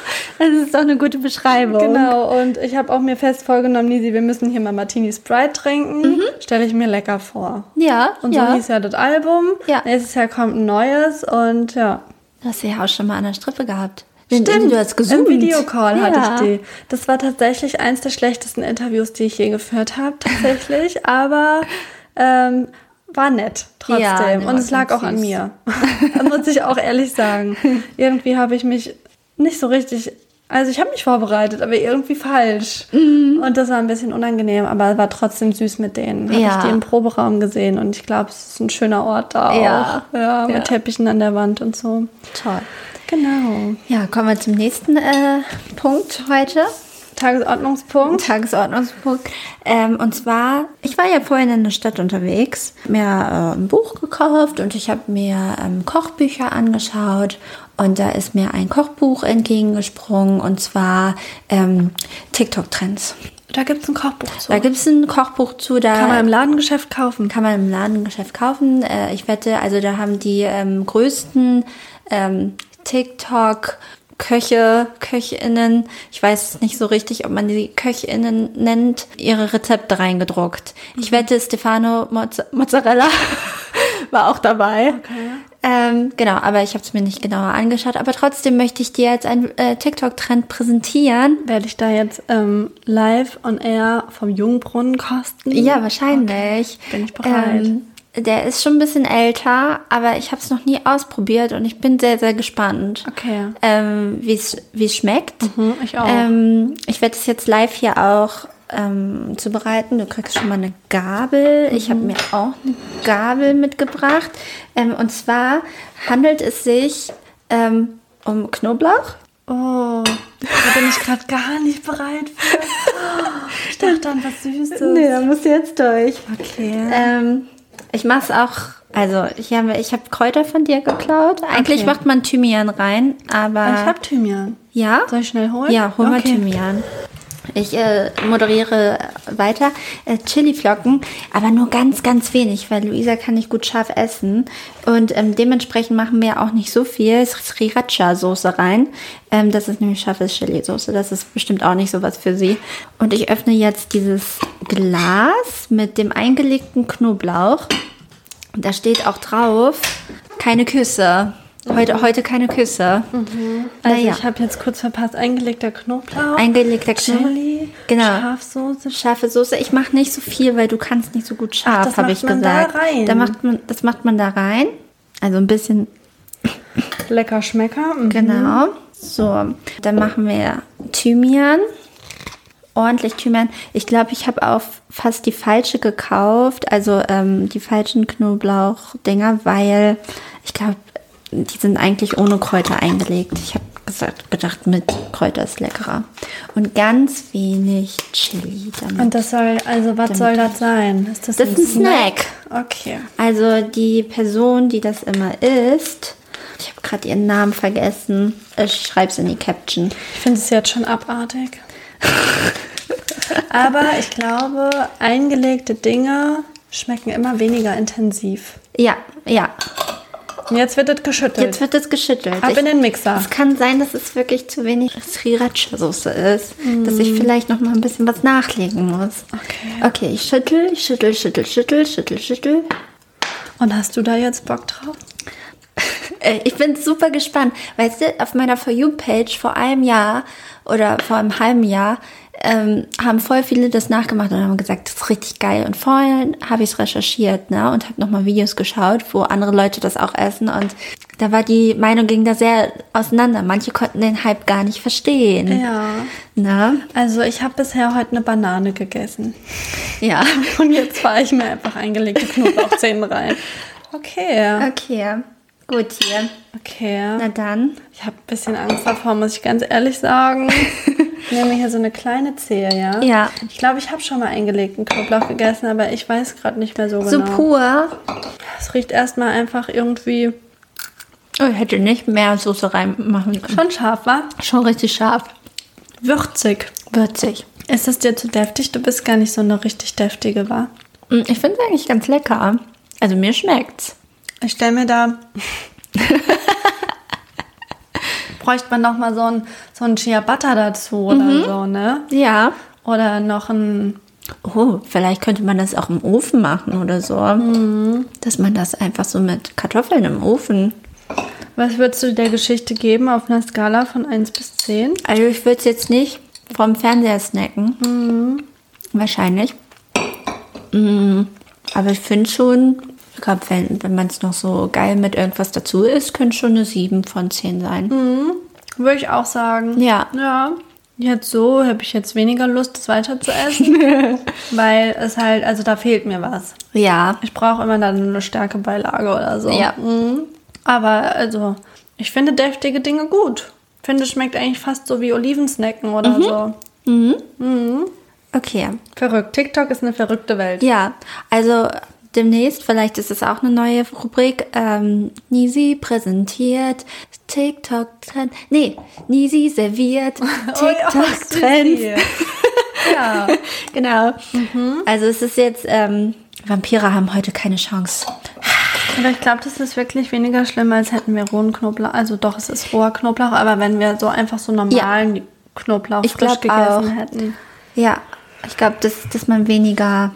Das ist doch eine gute Beschreibung. Genau, und ich habe auch mir fest vorgenommen, Nisi, wir müssen hier mal Martini Sprite trinken. Stelle ich mir lecker vor. Ja, Und so Mhm. ja. hieß ja das Album. Ja. Nächstes Jahr kommt ein neues und ja. Du hast sie ja auch schon mal an der Strippe gehabt. Stimmt, Du hast gesungen. Im Videocall ja. hatte ich die. Das war tatsächlich eins der schlechtesten Interviews, die ich je geführt habe, tatsächlich. <laughs> aber ähm, war nett trotzdem. Ja, ne, Und es lag auch an süß. mir. <laughs> das muss ich auch ehrlich sagen. Irgendwie habe ich mich nicht so richtig. Also ich habe mich vorbereitet, aber irgendwie falsch. Mhm. Und das war ein bisschen unangenehm, aber es war trotzdem süß mit denen. Habe Ja. ich die im Proberaum gesehen und ich glaube, es ist ein schöner Ort da Ja. auch. Ja, mit Ja. Teppichen an der Wand und so. Toll. Genau. Ja, kommen wir zum nächsten äh, Punkt heute. Tagesordnungspunkt. Tagesordnungspunkt. Ähm, und zwar, ich war ja vorhin in der Stadt unterwegs, mir äh, ein Buch gekauft und ich habe mir ähm, Kochbücher angeschaut. Und da ist mir ein Kochbuch entgegengesprungen und zwar ähm, TikTok-Trends. Da gibt es ein Kochbuch zu. Da gibt es ein Kochbuch zu, da Kann man im Ladengeschäft kaufen. kann man im Ladengeschäft kaufen. Äh, ich wette, also da haben die ähm, größten ähm, TikTok Köche, Köchinnen, ich weiß nicht so richtig, ob man die Köchinnen nennt, ihre Rezepte reingedruckt. Ich wette, Stefano Mozz Mozzarella <laughs> war auch dabei. Okay. Ähm, genau, aber ich habe es mir nicht genauer angeschaut. Aber trotzdem möchte ich dir jetzt einen äh, TikTok-Trend präsentieren. Werde ich da jetzt ähm, live on air vom Jungbrunnen kosten? Ja, wahrscheinlich. bin ich bereit. Ähm, der ist schon ein bisschen älter, aber ich habe es noch nie ausprobiert und ich bin sehr, sehr gespannt, Okay. ähm, wie es schmeckt. Mhm, ich auch. Ähm, ich werde es jetzt live hier auch ähm, zubereiten. Du kriegst schon mal eine Gabel. Ich Mhm. habe mir auch eine Gabel mitgebracht. Ähm, und zwar handelt es sich ähm, um Knoblauch. Oh, da bin ich gerade gar nicht bereit für. <laughs> Ich dachte an was Süßes. da musst du jetzt durch. Okay. Ich mache es auch, also ich habe ich hab Kräuter von dir geklaut. Eigentlich Okay. macht man Thymian rein, aber... ich habe Thymian. ja? Soll ich schnell holen? Ja, hol mal Okay. Thymian. Ich äh, moderiere weiter. Äh, Chiliflocken, aber nur ganz, ganz wenig, weil Luisa kann nicht gut scharf essen. Und ähm, dementsprechend machen wir auch nicht so viel Sriracha-Soße rein. Ähm, das ist nämlich scharfe Chili-Soße. Das ist bestimmt auch nicht so was für sie. Und ich öffne jetzt dieses Glas mit dem eingelegten Knoblauch. Da steht auch drauf, keine Küsse. Heute, heute keine Küsse. Also Naja. ich habe jetzt kurz verpasst, eingelegter Knoblauch, Eingelegter Knoblauch. Chili, Genau. Schafsoße. Scharfe Soße. Ich mache nicht so viel, weil du kannst nicht so gut scharf, das habe macht ich man da gesagt. rein? Da macht man, das macht man da rein. Also ein bisschen, <laughs> Lecker Schmecker. Mhm. genau. So, dann machen wir Thymian. Ordentlich Thymian. Ich glaube, ich habe auch fast die falsche gekauft, also ähm, die falschen Knoblauchdinger, weil ich glaube, die sind eigentlich ohne Kräuter eingelegt. Ich habe gesagt, gedacht, mit Kräuter ist leckerer. Und ganz wenig Chili. Damit. Und das soll, also was soll das sein? Ist das, Das ist ein Snack. Okay. Also die Person, die das immer isst, ich habe gerade ihren Namen vergessen. Ich schreibe es in die Caption. Ich finde es jetzt schon abartig. Aber ich glaube, eingelegte Dinge schmecken immer weniger intensiv. Ja, ja. Jetzt wird es geschüttelt. Jetzt wird es geschüttelt. Ab in den Mixer. Es kann sein, dass es wirklich zu wenig Sriracha-Soße ist. Dass Mm. ich vielleicht noch mal ein bisschen was nachlegen muss. Okay. Okay, ich schüttel, ich schüttel, schüttel, schüttel, schüttel, schüttel. Und hast du da jetzt Bock drauf? <laughs> Äh, Ich bin super gespannt. Weißt du, auf meiner For You-Page vor einem Jahr oder vor einem halben Jahr ähm, haben voll viele das nachgemacht und haben gesagt, das ist richtig geil. Und vorhin habe ich es recherchiert ne, und habe nochmal Videos geschaut, wo andere Leute das auch essen. Und da war die Meinung ging da sehr auseinander. Manche konnten den Hype gar nicht verstehen. Ja. Ne? Also ich habe bisher heute eine Banane gegessen. Ja. <laughs> Und jetzt fahre ich mir einfach eingelegte Knoblauchzehen rein. <laughs> Okay. Okay. Gut hier. Okay. Na dann. Ich habe ein bisschen Angst davor, muss ich ganz ehrlich sagen. <laughs> Ich nehme hier so eine kleine Zehe, ja? Ja. Ich glaube, ich habe schon mal eingelegten Knoblauch gegessen, aber ich weiß gerade nicht mehr so So genau. pur. Es riecht erstmal einfach irgendwie Oh, ich hätte nicht mehr Soße reinmachen können. schon scharf, wa? Schon richtig scharf. Würzig. Würzig. Ist das dir zu deftig? Du bist gar nicht so eine richtig deftige, wa? Mm, Ich finde es eigentlich ganz lecker. Also mir schmeckt's. Ich stelle mir da. <laughs> Bräuchte man noch mal so ein, so ein Ciabatta dazu oder so, ne? Ja. Oder noch ein. Oh, vielleicht könnte man das auch im Ofen machen oder so. Dass man das einfach so mit Kartoffeln im Ofen. Was würdest du der Geschichte geben auf einer Skala von 1 bis 10? Also ich würde es jetzt nicht vom Fernseher snacken. Wahrscheinlich. Mm, Aber ich finde schon, glaube, wenn, wenn man es noch so geil mit irgendwas dazu isst, könnte schon eine 7 von 10 sein. Würde ich auch sagen. Ja. Ja. Jetzt so habe ich jetzt weniger Lust, das weiter zu essen. <laughs> weil es halt, also da fehlt mir was. Ja. Ich brauche immer dann eine starke Beilage oder so. Ja. Mhm. Aber also, ich finde deftige Dinge gut. Ich finde, es schmeckt eigentlich fast so wie Olivensnacken oder Mhm. so. Okay. Verrückt. TikTok ist eine verrückte Welt. Ja, also demnächst, vielleicht ist es auch eine neue Rubrik, ähm, Nisi präsentiert TikTok-Trend. Nee, Nisi serviert <laughs> TikTok-Trend. <laughs> ja. genau. Also es ist jetzt, ähm, Vampire haben heute keine Chance. Aber ich glaube, das ist wirklich weniger schlimm, als hätten wir rohen Knoblauch. Also doch, es ist roher Knoblauch, aber wenn wir so einfach so normalen Knoblauch Ich frisch gegessen auch. hätten. Ja, ich glaube, dass, dass man weniger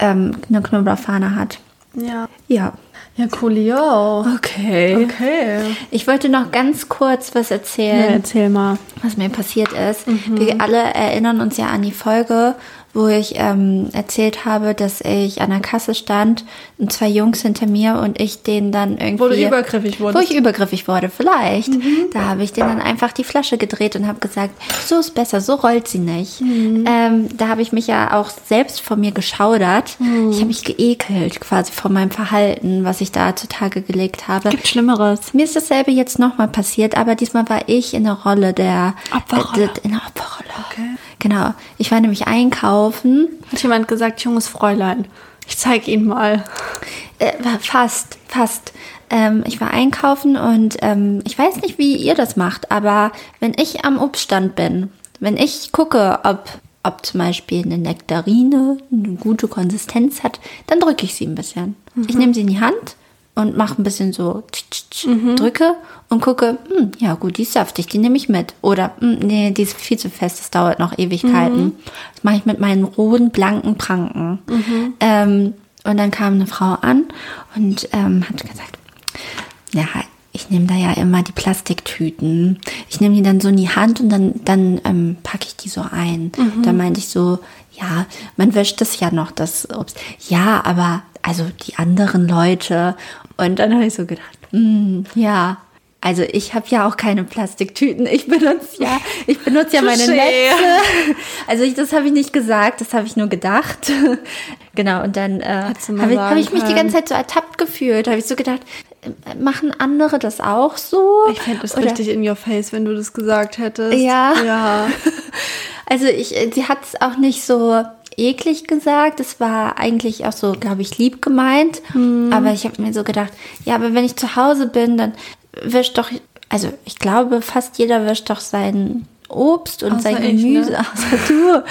ähm, eine Knoblauchfahne hat. Ja. Ja. Ja, coolio. Okay. Okay. Ich wollte noch ganz kurz was Ja, erzählen. erzähl mal. was mir passiert ist. Wir alle erinnern uns ja an die Folge, wo ich ähm, erzählt habe, dass ich an der Kasse stand und zwei Jungs hinter mir und ich denen dann irgendwie... Wo du übergriffig Wo wurdest. ich übergriffig wurde, vielleicht. Da habe ich denen dann einfach die Flasche gedreht und habe gesagt, so ist besser, so rollt sie nicht. Ähm, da habe ich mich ja auch selbst vor mir geschaudert. Ich habe mich geekelt quasi vor meinem Verhalten, was ich da zutage gelegt habe. Gibt Schlimmeres. Mir ist dasselbe jetzt nochmal passiert, aber diesmal war ich in der Rolle der Opferrolle. Äh, in der Opferrolle. Okay. Genau. Ich war nämlich einkaufen. Hat jemand gesagt, junges Fräulein, ich zeig Ihnen mal. Äh, fast, fast. Ähm, ich war einkaufen und ähm, ich weiß nicht, wie ihr das macht, aber wenn ich am Obststand bin, wenn ich gucke, ob, ob zum Beispiel eine Nektarine eine gute Konsistenz hat, dann drücke ich sie ein bisschen. Ich nehme sie in die Hand und mache ein bisschen so tsch, tsch, tsch, drücke und gucke, hm, ja gut, die ist saftig, die nehme ich mit. Oder, hm, nee, die ist viel zu fest, das dauert noch Ewigkeiten. Das mache ich mit meinen rohen, blanken Pranken. Ähm, und dann kam eine Frau an und ähm, hat gesagt, ja, ich nehme da ja immer die Plastiktüten. Ich nehme die dann so in die Hand und dann, dann ähm, packe ich die so ein. Da meinte ich so, ja, man wäscht das ja noch, das Obst. Ja, aber also die anderen Leute. Und dann habe ich so gedacht, hm, ja. Also ich habe ja auch keine Plastiktüten. Ich benutze ja, ich benutze ja meine. Netze. Also ich, das habe ich nicht gesagt, das habe ich nur gedacht. <laughs> genau, und dann äh, habe ich, hab ich mich die ganze Zeit so ertappt gefühlt. Habe ich so gedacht, äh, machen andere das auch so? Ich fände das Oder- richtig in your face, wenn du das gesagt hättest. Ja. Ja. <laughs> Also ich, äh, sie hat es auch nicht so eklig gesagt. Es war eigentlich auch so, glaube ich, lieb gemeint. Hm. Aber ich habe mir so gedacht, ja, aber wenn ich zu Hause bin, dann wischt doch, also ich glaube, fast jeder wischt doch sein Obst und sein Außer ich, Gemüse, ne? <laughs> außer du.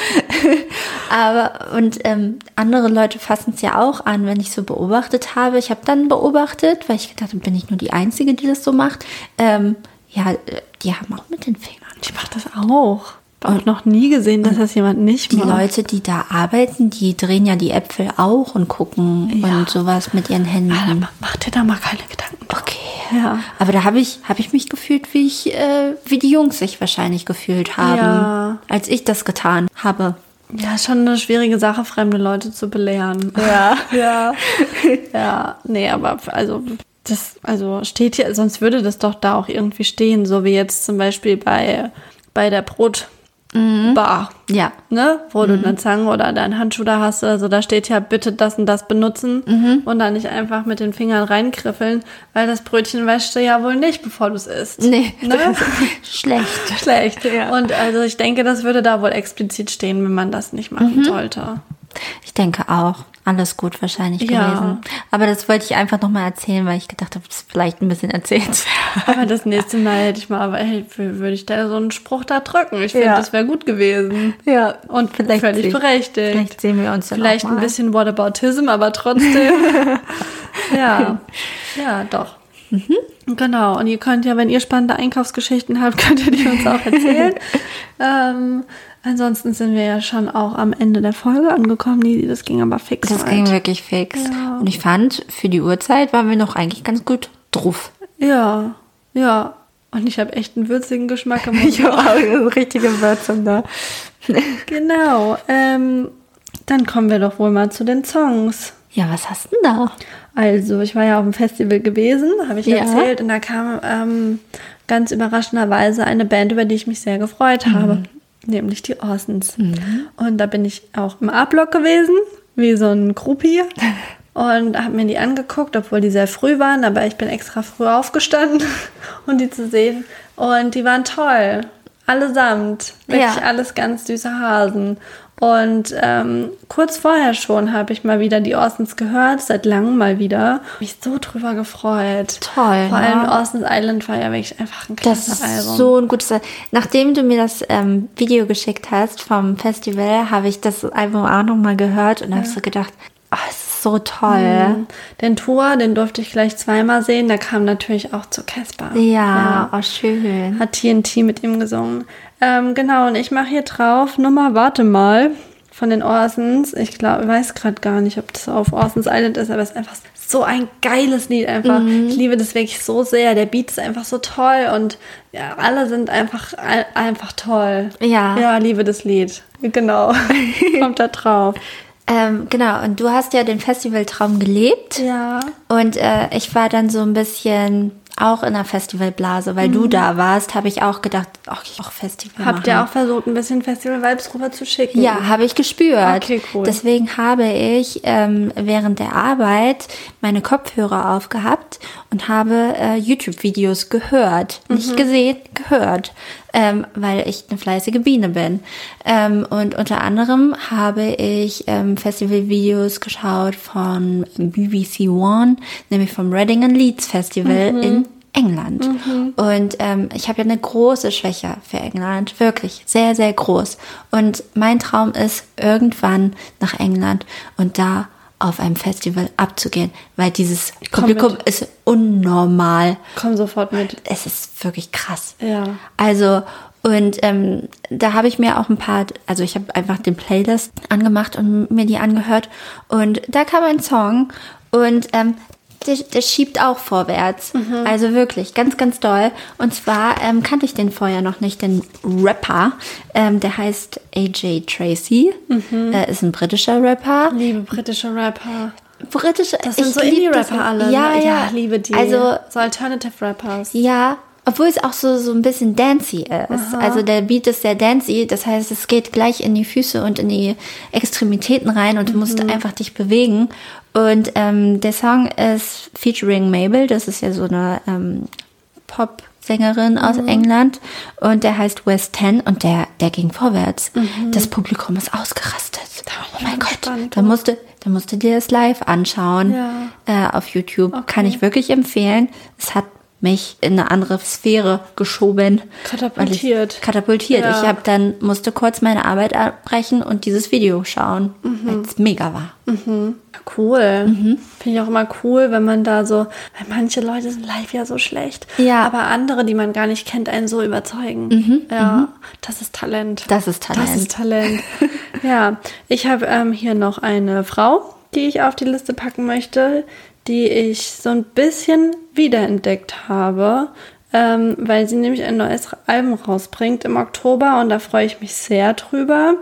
<laughs> Aber und ähm, andere Leute fassen es ja auch an, wenn ich so beobachtet habe. Ich habe dann beobachtet, weil ich gedacht habe, bin ich nur die Einzige, die das so macht. Ähm, ja, die haben auch mit den Fingern. Ich mach das auch. Und noch nie gesehen, dass das jemand nicht Die macht. Leute, die da arbeiten, die drehen ja die Äpfel auch und gucken Ja. und sowas mit ihren Händen. mach- Mach dir da mal keine Gedanken. Okay. Ja. Aber da habe ich, hab ich mich gefühlt, wie ich, äh, wie die Jungs sich wahrscheinlich gefühlt haben, Ja. als ich das getan habe. Ja, ist schon eine schwierige Sache, fremde Leute zu belehren. <laughs> <laughs> Ja. ja. Ja. Nee, aber also das, also steht hier, sonst würde das doch da auch irgendwie stehen, so wie jetzt zum Beispiel bei, bei der Brotbar. Ja. Ne, wo du eine Zange oder deinen Handschuh da hast oder so, da steht ja bitte das und das benutzen und dann nicht einfach mit den Fingern reingriffeln, weil das Brötchen wäschst du ja wohl nicht, bevor du es isst. Nee, Ne? <laughs> schlecht. Schlecht, ja. Und also ich denke, das würde da wohl explizit stehen, wenn man das nicht machen sollte. Ich denke auch. Alles gut wahrscheinlich Ja. gewesen. Aber das wollte ich einfach nochmal erzählen, weil ich gedacht habe, das ist vielleicht ein bisschen erzählt. <laughs> Aber das nächste Mal hätte ich mal, aber hey, würde ich da so einen Spruch da drücken. Ich finde, Ja. das wäre gut gewesen. Ja. Und Vielleicht völlig sehen- berechtigt. Vielleicht sehen wir uns dann Vielleicht ein bisschen Whataboutism, aber trotzdem. <laughs> ja, ja, doch. Mhm. Genau. Und ihr könnt ja, wenn ihr spannende Einkaufsgeschichten habt, <laughs> könnt ihr die uns auch erzählen. ähm, ansonsten sind wir ja schon auch am Ende der Folge angekommen. Nisi, das ging aber fix. Das weit. ging wirklich fix. Ja. Und ich fand, für die Uhrzeit waren wir noch eigentlich ganz gut drauf. Ja, ja. Und ich habe echt einen würzigen Geschmack im <laughs> Mund. habe auch eine richtige Würzung da. <laughs> Genau. Ähm, dann kommen wir doch wohl mal zu den Songs. Ja, was hast du denn da? Also, ich war ja auf dem Festival gewesen, habe ich Ja. erzählt, und da kam ähm, ganz überraschenderweise eine Band, über die ich mich sehr gefreut habe, nämlich die Orsons. Und da bin ich auch im A-Block gewesen, wie so ein Groupie. <laughs> Und habe mir die angeguckt, obwohl die sehr früh waren, aber ich bin extra früh aufgestanden, <laughs> um die zu sehen. Und die waren toll. Allesamt. Wirklich Ja. alles ganz süße Hasen. Und ähm, kurz vorher schon habe ich mal wieder die Orsons gehört, seit langem mal wieder. Mich so drüber gefreut. Toll, Vor allem ne? Orsons Island war ja wirklich einfach ein Das klasse ist Album. so ein gutes. Nachdem du mir das ähm, Video geschickt hast vom Festival, habe ich das Album auch nochmal gehört und habe so gedacht, oh, so toll. Den Tour, den durfte ich gleich zweimal sehen. Da kam natürlich auch zu Casper. Ja, oh schön. Hat TNT mit ihm gesungen. Ähm, genau, und ich mache hier drauf Nummer Warte mal von den Orsons. Ich glaube, weiß gerade gar nicht, ob das auf Orsons Island ist, aber es ist einfach so ein geiles Lied einfach. Mhm. Ich liebe das wirklich so sehr. Der Beat ist einfach so toll und ja, alle sind einfach, ein- einfach toll. Ja. Ja, liebe das Lied. Genau. <laughs> Kommt da drauf. Ähm, genau, und du hast ja den Festivaltraum gelebt. Ja. Und äh, ich war dann so ein bisschen auch in der Festivalblase, weil du da warst, habe ich auch gedacht, ach, ich auch Festival Habt machen. ihr auch versucht, ein bisschen Festival-Vibes rüber zu schicken? Ja, habe ich gespürt. Okay, cool. Deswegen habe ich ähm, während der Arbeit meine Kopfhörer aufgehabt und habe äh, YouTube-Videos gehört. Mhm. Nicht gesehen, gehört. Ähm, weil ich eine fleißige Biene bin. Ähm, und unter anderem habe ich ähm, Festival-Videos geschaut von BBC One, nämlich vom Reading and Leeds Festival Mhm. in England. Und ähm, ich habe ja eine große Schwäche für England, wirklich sehr, sehr groß. Und mein Traum ist, irgendwann nach England und da auf einem Festival abzugehen, weil dieses Publikum mit. ist unnormal. Komm sofort mit. Es ist wirklich krass. Ja. Also, und ähm, da habe ich mir auch ein paar, also ich habe einfach den Playlist angemacht und mir die angehört. Und da kam ein Song und ähm, der, der schiebt auch vorwärts. Also wirklich, ganz, ganz doll. Und zwar ähm, kannte ich den vorher noch nicht, den Rapper. Ähm, der heißt AJ Tracy. Äh, ist ein britischer Rapper. Liebe britische Rapper. Britische, Das sind ich so. Indie-Rapper alle. Ja, ne? ja. Ich liebe die. Also so Alternative Rappers. ja, obwohl es auch so, so ein bisschen dancy ist. Also der Beat ist sehr dancy, das heißt, es geht gleich in die Füße und in die Extremitäten rein und du musst einfach dich bewegen. Und ähm, der Song ist featuring Mabel, das ist ja so eine ähm, Pop-Sängerin aus England und der heißt West 10 und der, der ging vorwärts. Das Publikum ist ausgerastet. Oh mein Gott, gespannt. da musste, da musste dir das live anschauen Ja. äh, auf YouTube. Okay. Kann ich wirklich empfehlen. Es hat mich in eine andere Sphäre geschoben. Katapultiert. Ich, katapultiert. Ja. Ich habe dann musste kurz meine Arbeit abbrechen und dieses Video schauen, Mhm. weil es mega war. Cool. Mhm. Finde ich auch immer cool, wenn man da so, weil manche Leute sind live ja so schlecht. Ja. Aber andere, die man gar nicht kennt, einen so überzeugen. ja, das ist Talent. Das ist Talent. Das ist Talent. <laughs> ja, ich habe ähm, hier noch eine Frau, die ich auf die Liste packen möchte, die ich so ein bisschen wiederentdeckt habe, ähm, weil sie nämlich ein neues Album rausbringt im Oktober und da freue ich mich sehr drüber.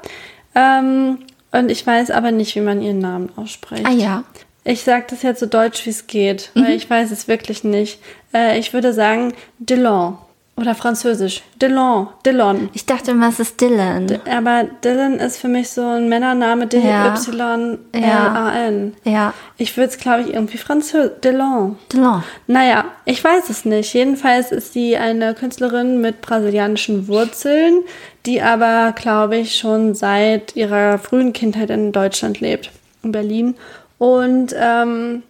Ähm, und ich weiß aber nicht, wie man ihren Namen ausspricht. Ah ja. Ich sage das jetzt so deutsch, wie es geht, weil ich weiß es wirklich nicht. Äh, ich würde sagen Delon oder französisch. Delon, Delon. Ich dachte immer, es ist Dylan. Aber Dylan ist für mich so ein Männername, Ja. D-Y-L-A-N. Ja. Ich würde es, glaube ich, irgendwie französisch. Delon. Dylan. Naja, ich weiß es nicht. Jedenfalls ist sie eine Künstlerin mit brasilianischen Wurzeln, die aber, glaube ich, schon seit ihrer frühen Kindheit in Deutschland lebt, in Berlin. Und ähm,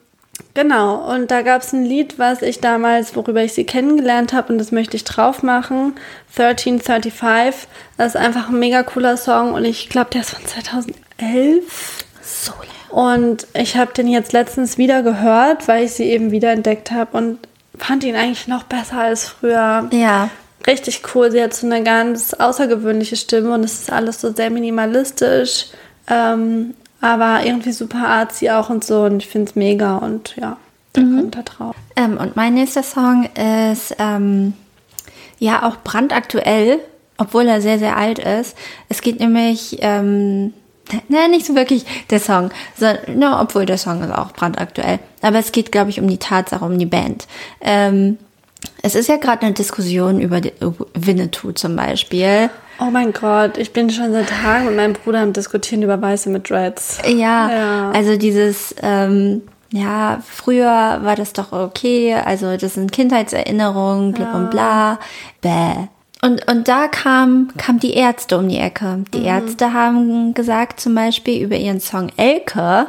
genau, und da gab es ein Lied, was ich damals, worüber ich sie kennengelernt habe, und das möchte ich drauf machen. 1335. Das ist einfach ein mega cooler Song und ich glaube, der ist von 2011. So leer. Und ich habe den jetzt letztens wieder gehört, weil ich sie eben wiederentdeckt habe und fand ihn eigentlich noch besser als früher. Ja. Richtig cool. Sie hat so eine ganz außergewöhnliche Stimme und es ist alles so sehr minimalistisch, ähm, aber irgendwie super artsy auch und so. Und ich finde es mega und ja, da kommt da drauf. Ähm, und mein nächster Song ist ähm, ja auch brandaktuell, obwohl er sehr, sehr alt ist. Es geht nämlich, ähm, ne, nicht so wirklich der Song, so, no, obwohl der Song ist auch brandaktuell. Aber es geht, glaube ich, um die Tatsache, um die Band. Ähm, es ist ja gerade eine Diskussion über Winnetou zum Beispiel. Oh mein Gott, ich bin schon seit Tagen mit meinem Bruder am Diskutieren über Weiße mit Dreads. Ja, Ja. also dieses, ähm, ja, früher war das doch okay, also das sind Kindheitserinnerungen, bla bla bla, bäh. Und, und da kam, kam die Ärzte um die Ecke. Die Ärzte haben gesagt, zum Beispiel über ihren Song Elke,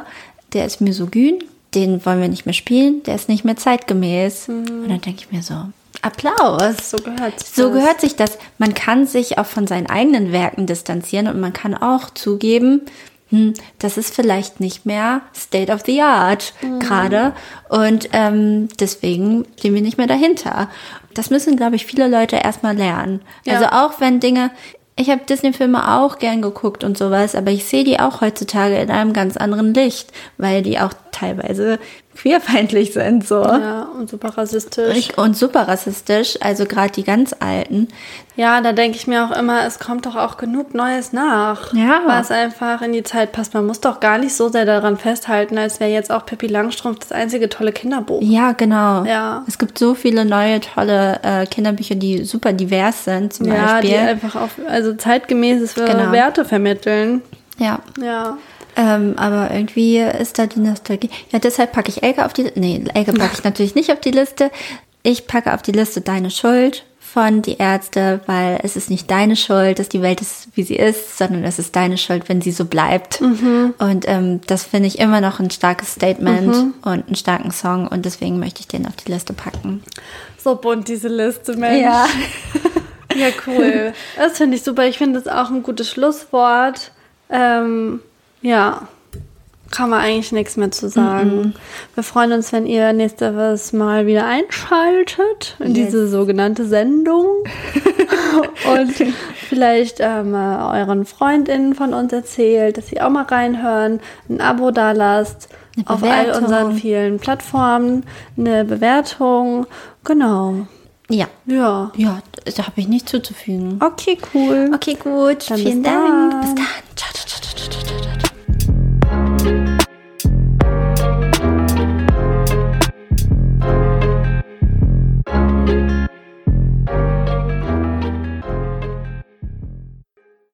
der ist misogyn, den wollen wir nicht mehr spielen, der ist nicht mehr zeitgemäß. Und dann denke ich mir so, Applaus. So gehört sich So das. gehört sich das. Man kann sich auch von seinen eigenen Werken distanzieren und man kann auch zugeben, hm, das ist vielleicht nicht mehr State of the Art gerade und ähm, deswegen stehen wir nicht mehr dahinter. Das müssen, glaube ich, viele Leute erstmal lernen. Ja. Also auch wenn Dinge, ich habe Disney-Filme auch gern geguckt und sowas, aber ich sehe die auch heutzutage in einem ganz anderen Licht, weil die auch teilweise queerfeindlich sind so. Ja, und super rassistisch. Und super rassistisch, also gerade die ganz alten. Ja, da denke ich mir auch immer, es kommt doch auch genug Neues nach. Ja. Was einfach in die Zeit passt. Man muss doch gar nicht so sehr daran festhalten, als wäre jetzt auch Pippi Langstrumpf das einzige tolle Kinderbuch. Ja, genau. Ja. Es gibt so viele neue, tolle äh, Kinderbücher, die super divers sind, zum Ja, die Beispiel. einfach auf, also zeitgemäßes für Genau. Werte vermitteln. Ja. Ja. Ähm, aber irgendwie ist da die Nostalgie. Ja, deshalb packe ich Elke auf die Nee, Elke packe ich <laughs> natürlich nicht auf die Liste. Ich packe auf die Liste Deine Schuld von Die Ärzte, weil es ist nicht deine Schuld, dass die Welt ist, wie sie ist, sondern es ist deine Schuld, wenn sie so bleibt. Mhm. Und ähm, das finde ich immer noch ein starkes Statement und einen starken Song und deswegen möchte ich den auf die Liste packen. So bunt diese Liste, Mensch. Ja. Ja, cool. <laughs> Das finde ich super. Ich finde das auch ein gutes Schlusswort. Ähm, ja, kann man eigentlich nichts mehr zu sagen. Wir freuen uns, wenn ihr nächstes Mal wieder einschaltet in Yes. diese sogenannte Sendung. <laughs> Und vielleicht ähm, äh, euren FreundInnen von uns erzählt, dass sie auch mal reinhören, ein Abo da lasst. Eine Auf all unseren vielen Plattformen eine Bewertung. Genau. Ja. Ja. Ja, da habe ich nichts zuzufügen. Okay, cool. Okay, gut. Dann Vielen bis Dank. dann. Bis dann. Ciao, ciao. Thank you.